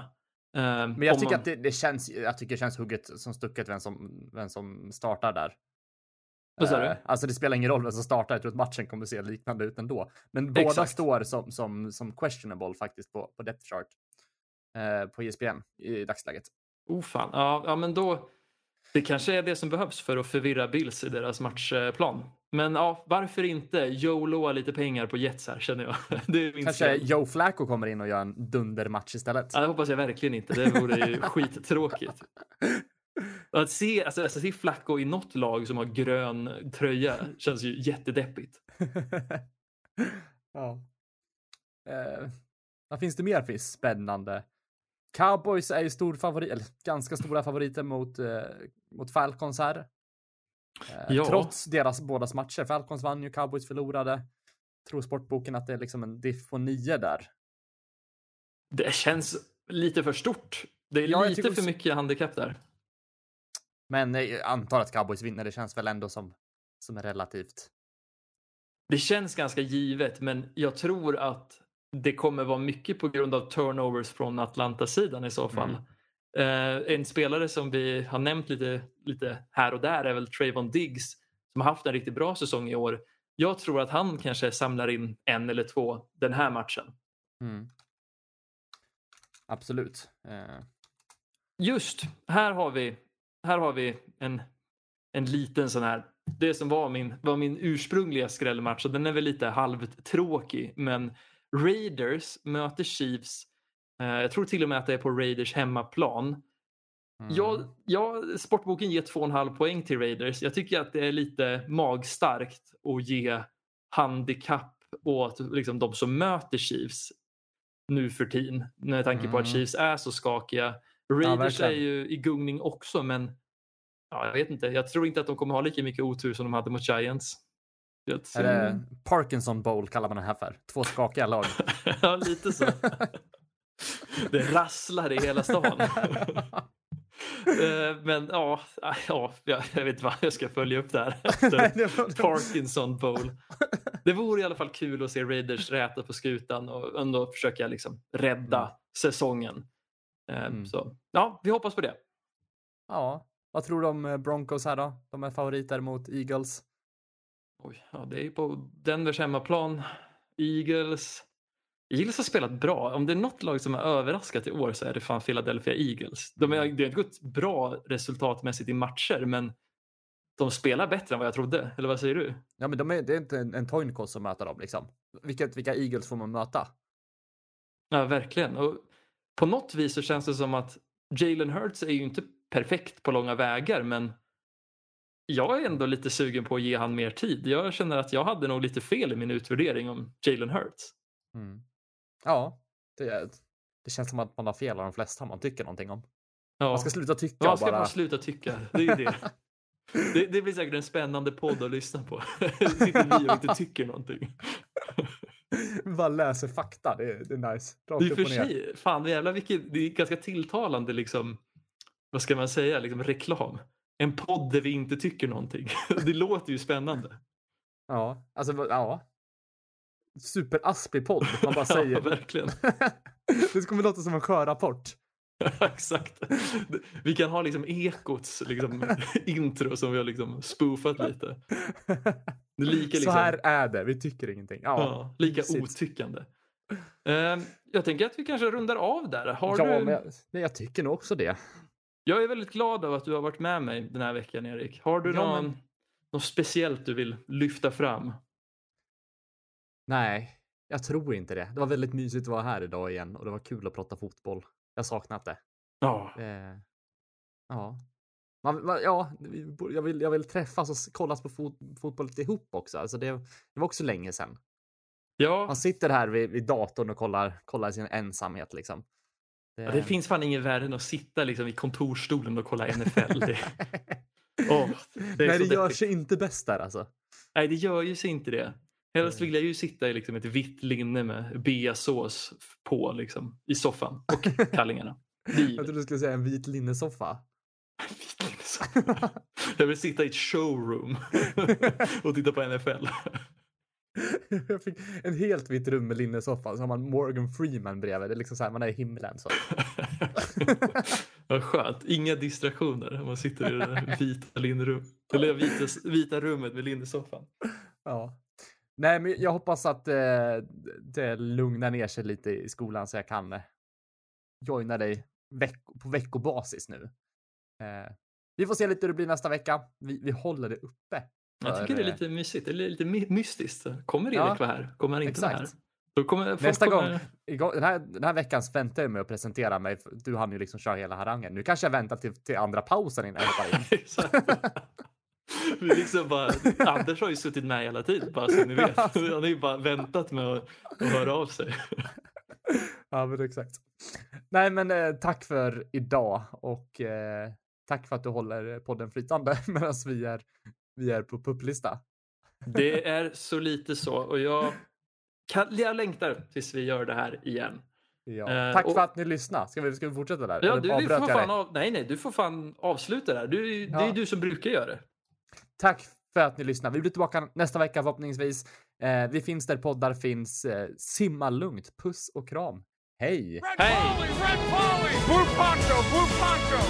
Eh, Men jag tycker man- att det, det känns, jag tycker det känns hugget som stucket vem som, vem som startar där. Vad sa du? Eh, Alltså det spelar ingen roll vem som startar, jag tror att matchen kommer se liknande ut ändå. Men båda Exakt. står som, som, som questionable faktiskt på, på depth chart. Eh, på ISBN i dagsläget. Oh fan, ja, ja men då... Det kanske är det som behövs för att förvirra Bills i deras matchplan. Men ja, varför inte YOLOa lite pengar på Jets här känner jag. Kanske skräll. Joe Flacco kommer in och gör en dundermatch istället. Ja, det hoppas jag verkligen inte. Det vore ju skittråkigt. Att se, alltså, alltså, se Flacco i något lag som har grön tröja känns ju jättedeppigt. ja. Eh, vad finns det mer för spännande? Cowboys är ju stor favorit, eller ganska stora favoriter mot, eh, mot Falcons här. Eh, Ja. Trots deras bådas matcher. Falcons vann ju, Cowboys förlorade. Tror sportboken att det är liksom en diff på nio där. Det känns lite för stort. Det är Ja, lite för mycket handikapp där. Men jag antar att Cowboys vinner. Det känns väl ändå som, som är relativt. Det känns ganska givet, men jag tror att det kommer vara mycket på grund av turnovers från Atlanta-sidan i så fall. Eh, en spelare som vi har nämnt lite, lite här och där är väl Trayvon Diggs som har haft en riktigt bra säsong i år. Jag tror att han kanske samlar in en eller två den här matchen. Mm. Absolut. Eh, Just, här har vi, här har vi en, en liten sån här, det som var min, var min ursprungliga skrällmatch och den är väl lite halvtråkig men Raiders möter Chiefs, eh, jag tror till och med att det är på Raiders hemmaplan. mm. Jag, jag, sportboken ger 2,5 poäng till Raiders. Jag tycker att det är lite magstarkt att ge handikapp åt liksom, de som möter Chiefs nu för tiden. Med tanke på att Mm. Chiefs är så skakiga. Raiders är verkligen. ju i gungning också men ja, jag vet inte. Jag tror inte att de kommer ha lika mycket otur som de hade mot Giants. Det- Är det Parkinson Bowl kallar man det här för. Två skakiga lag. ja, lite så. Det rasslar i hela stan. Eh, Men ja, ja, jag vet inte vad jag ska följa upp där. Parkinson Bowl. Det vore i alla fall kul att se Raiders räta på skutan och ändå försöka liksom rädda Mm. säsongen. Eh, Mm. Så ja, vi hoppas på det. Ja, vad tror du om eh, Broncos här då? De är favoriter mot Eagles. Oj, ja, det är ju på Denvers hemmaplan. Eagles. Eagles har spelat bra. Om det är något lag som har överraskat i år så är det fan Philadelphia Eagles. De är, Mm. det har inte gått bra resultatmässigt i matcher men de spelar bättre än vad jag trodde. Eller vad säger du? Ja, men de är, det är inte en, en Toinkos som möter dem liksom. Vilket, vilka Eagles får man möta? Ja, verkligen. Och på något vis så känns det som att Jalen Hurts är ju inte perfekt på långa vägar men jag är ändå lite sugen på att ge han mer tid. Jag känner att jag hade nog lite fel i min utvärdering om Jalen Hurts. Mm. Ja, det, är- det känns som att man har fel av de flesta man tycker någonting om. Ja. Man ska sluta tycka Man och ska bara... bara sluta tycka. Det är det. Det, det blir säkert en spännande podd att lyssna på. Sitter vi och inte tycker någonting. bara läser fakta. Det är, det är nice. Rakt Det är för sig, fan jävlar vilket, det är ganska tilltalande liksom, vad ska man säga, liksom reklam. En podd där vi inte tycker någonting. Det låter ju spännande. Ja, alltså ja. Superaspig podd. Man bara Ja, säger. verkligen. det kommer låta som en sjörapport. Exakt. Vi kan ha liksom Ekots liksom, intro som vi har liksom spoofat lite. Det lika, Så liksom, här är det. Vi tycker ingenting. Ja, ja, lika precis. otyckande. Ehm, jag tänker att vi kanske rundar av där. Har ja du... men jag, nej, jag tycker nog också det. Jag är väldigt glad över att du har varit med mig den här veckan Erik. Har du Ja, någon, men- något speciellt du vill lyfta fram? Nej, jag tror inte det. Det var väldigt mysigt att vara här idag igen och det var kul att prata fotboll. Jag saknat det. Ja, Eh, ja. Man, man, ja, jag vill, jag vill träffas och kollas på fot, fotboll lite ihop också. Alltså det, det var också länge sedan. ja. Man sitter här vid, vid datorn och kollar, kollar sin ensamhet liksom. Det, Ja, det finns fan ingen värre än att sitta liksom i kontorsstolen och kolla NFL. Det, Åh, det Nej, det gör sig inte bäst där alltså. Nej, det gör ju sig inte det. Helst vill jag ju sitta i liksom ett vitt linne med beasås på liksom, i soffan och kallingarna. Jag trodde du skulle säga en vit linnesoffa. Vit linnesoffa. Jag vill sitta i ett showroom och titta på NFL. Jag fick en helt vitt rum med linnesoffa, så har man Morgan Freeman bredvid. Det är liksom så här, man är i himlen. Så. Vad skönt. Inga distraktioner. Man sitter i det där vita, linnerum, eller vita, vita rummet med linnesoffan. Ja. Nej, men jag hoppas att eh, det lugnar ner sig lite i skolan så jag kan eh, joina dig veck på veckobasis nu. Eh, vi får se lite hur det blir nästa vecka. Vi, vi håller det uppe. Jag tycker det är eh, lite mysigt. Eller lite my- mystiskt. Kommer Erik Ja, vara här? Kommer han inte vara här? kommer, Nästa kommer... gång, den här, den här veckan väntar jag med att presentera mig. Du hann ju liksom köra hela harangen. Nu kanske jag väntar till, till andra pausen innan jag hoppar in. Vi liksom bara, Anders har ju suttit med hela tiden, bara så ni vet. Han har ju bara väntat med att, att höra av sig. Ja, men exakt. Nej, men eh, tack för idag och eh, tack för att du håller podden flytande medan vi är, vi är på pupplista. Det är så lite så och jag, kan, jag längtar tills vi gör det här igen. Ja. Eh, tack och- för att ni lyssnade. Ska vi, ska vi fortsätta där? Ja, Eller du, avbröt får fan av, nej, nej, du får fan avsluta det här. Du, Det är Ja. du som brukar göra det. Tack för att ni lyssnar. Vi blir tillbaka nästa vecka förhoppningsvis. Eh, vi finns där poddar finns. Eh, simma lugnt. Puss och kram. Hej! Red Hej! Polly, Red Polly! Blue Poncho! Blue Poncho!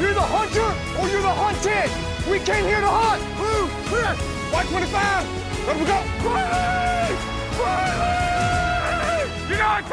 You're the hunter or you're the hunted! We came here to hunt! Blue! Red! White 25! Let we go! Riley! Riley! You know it's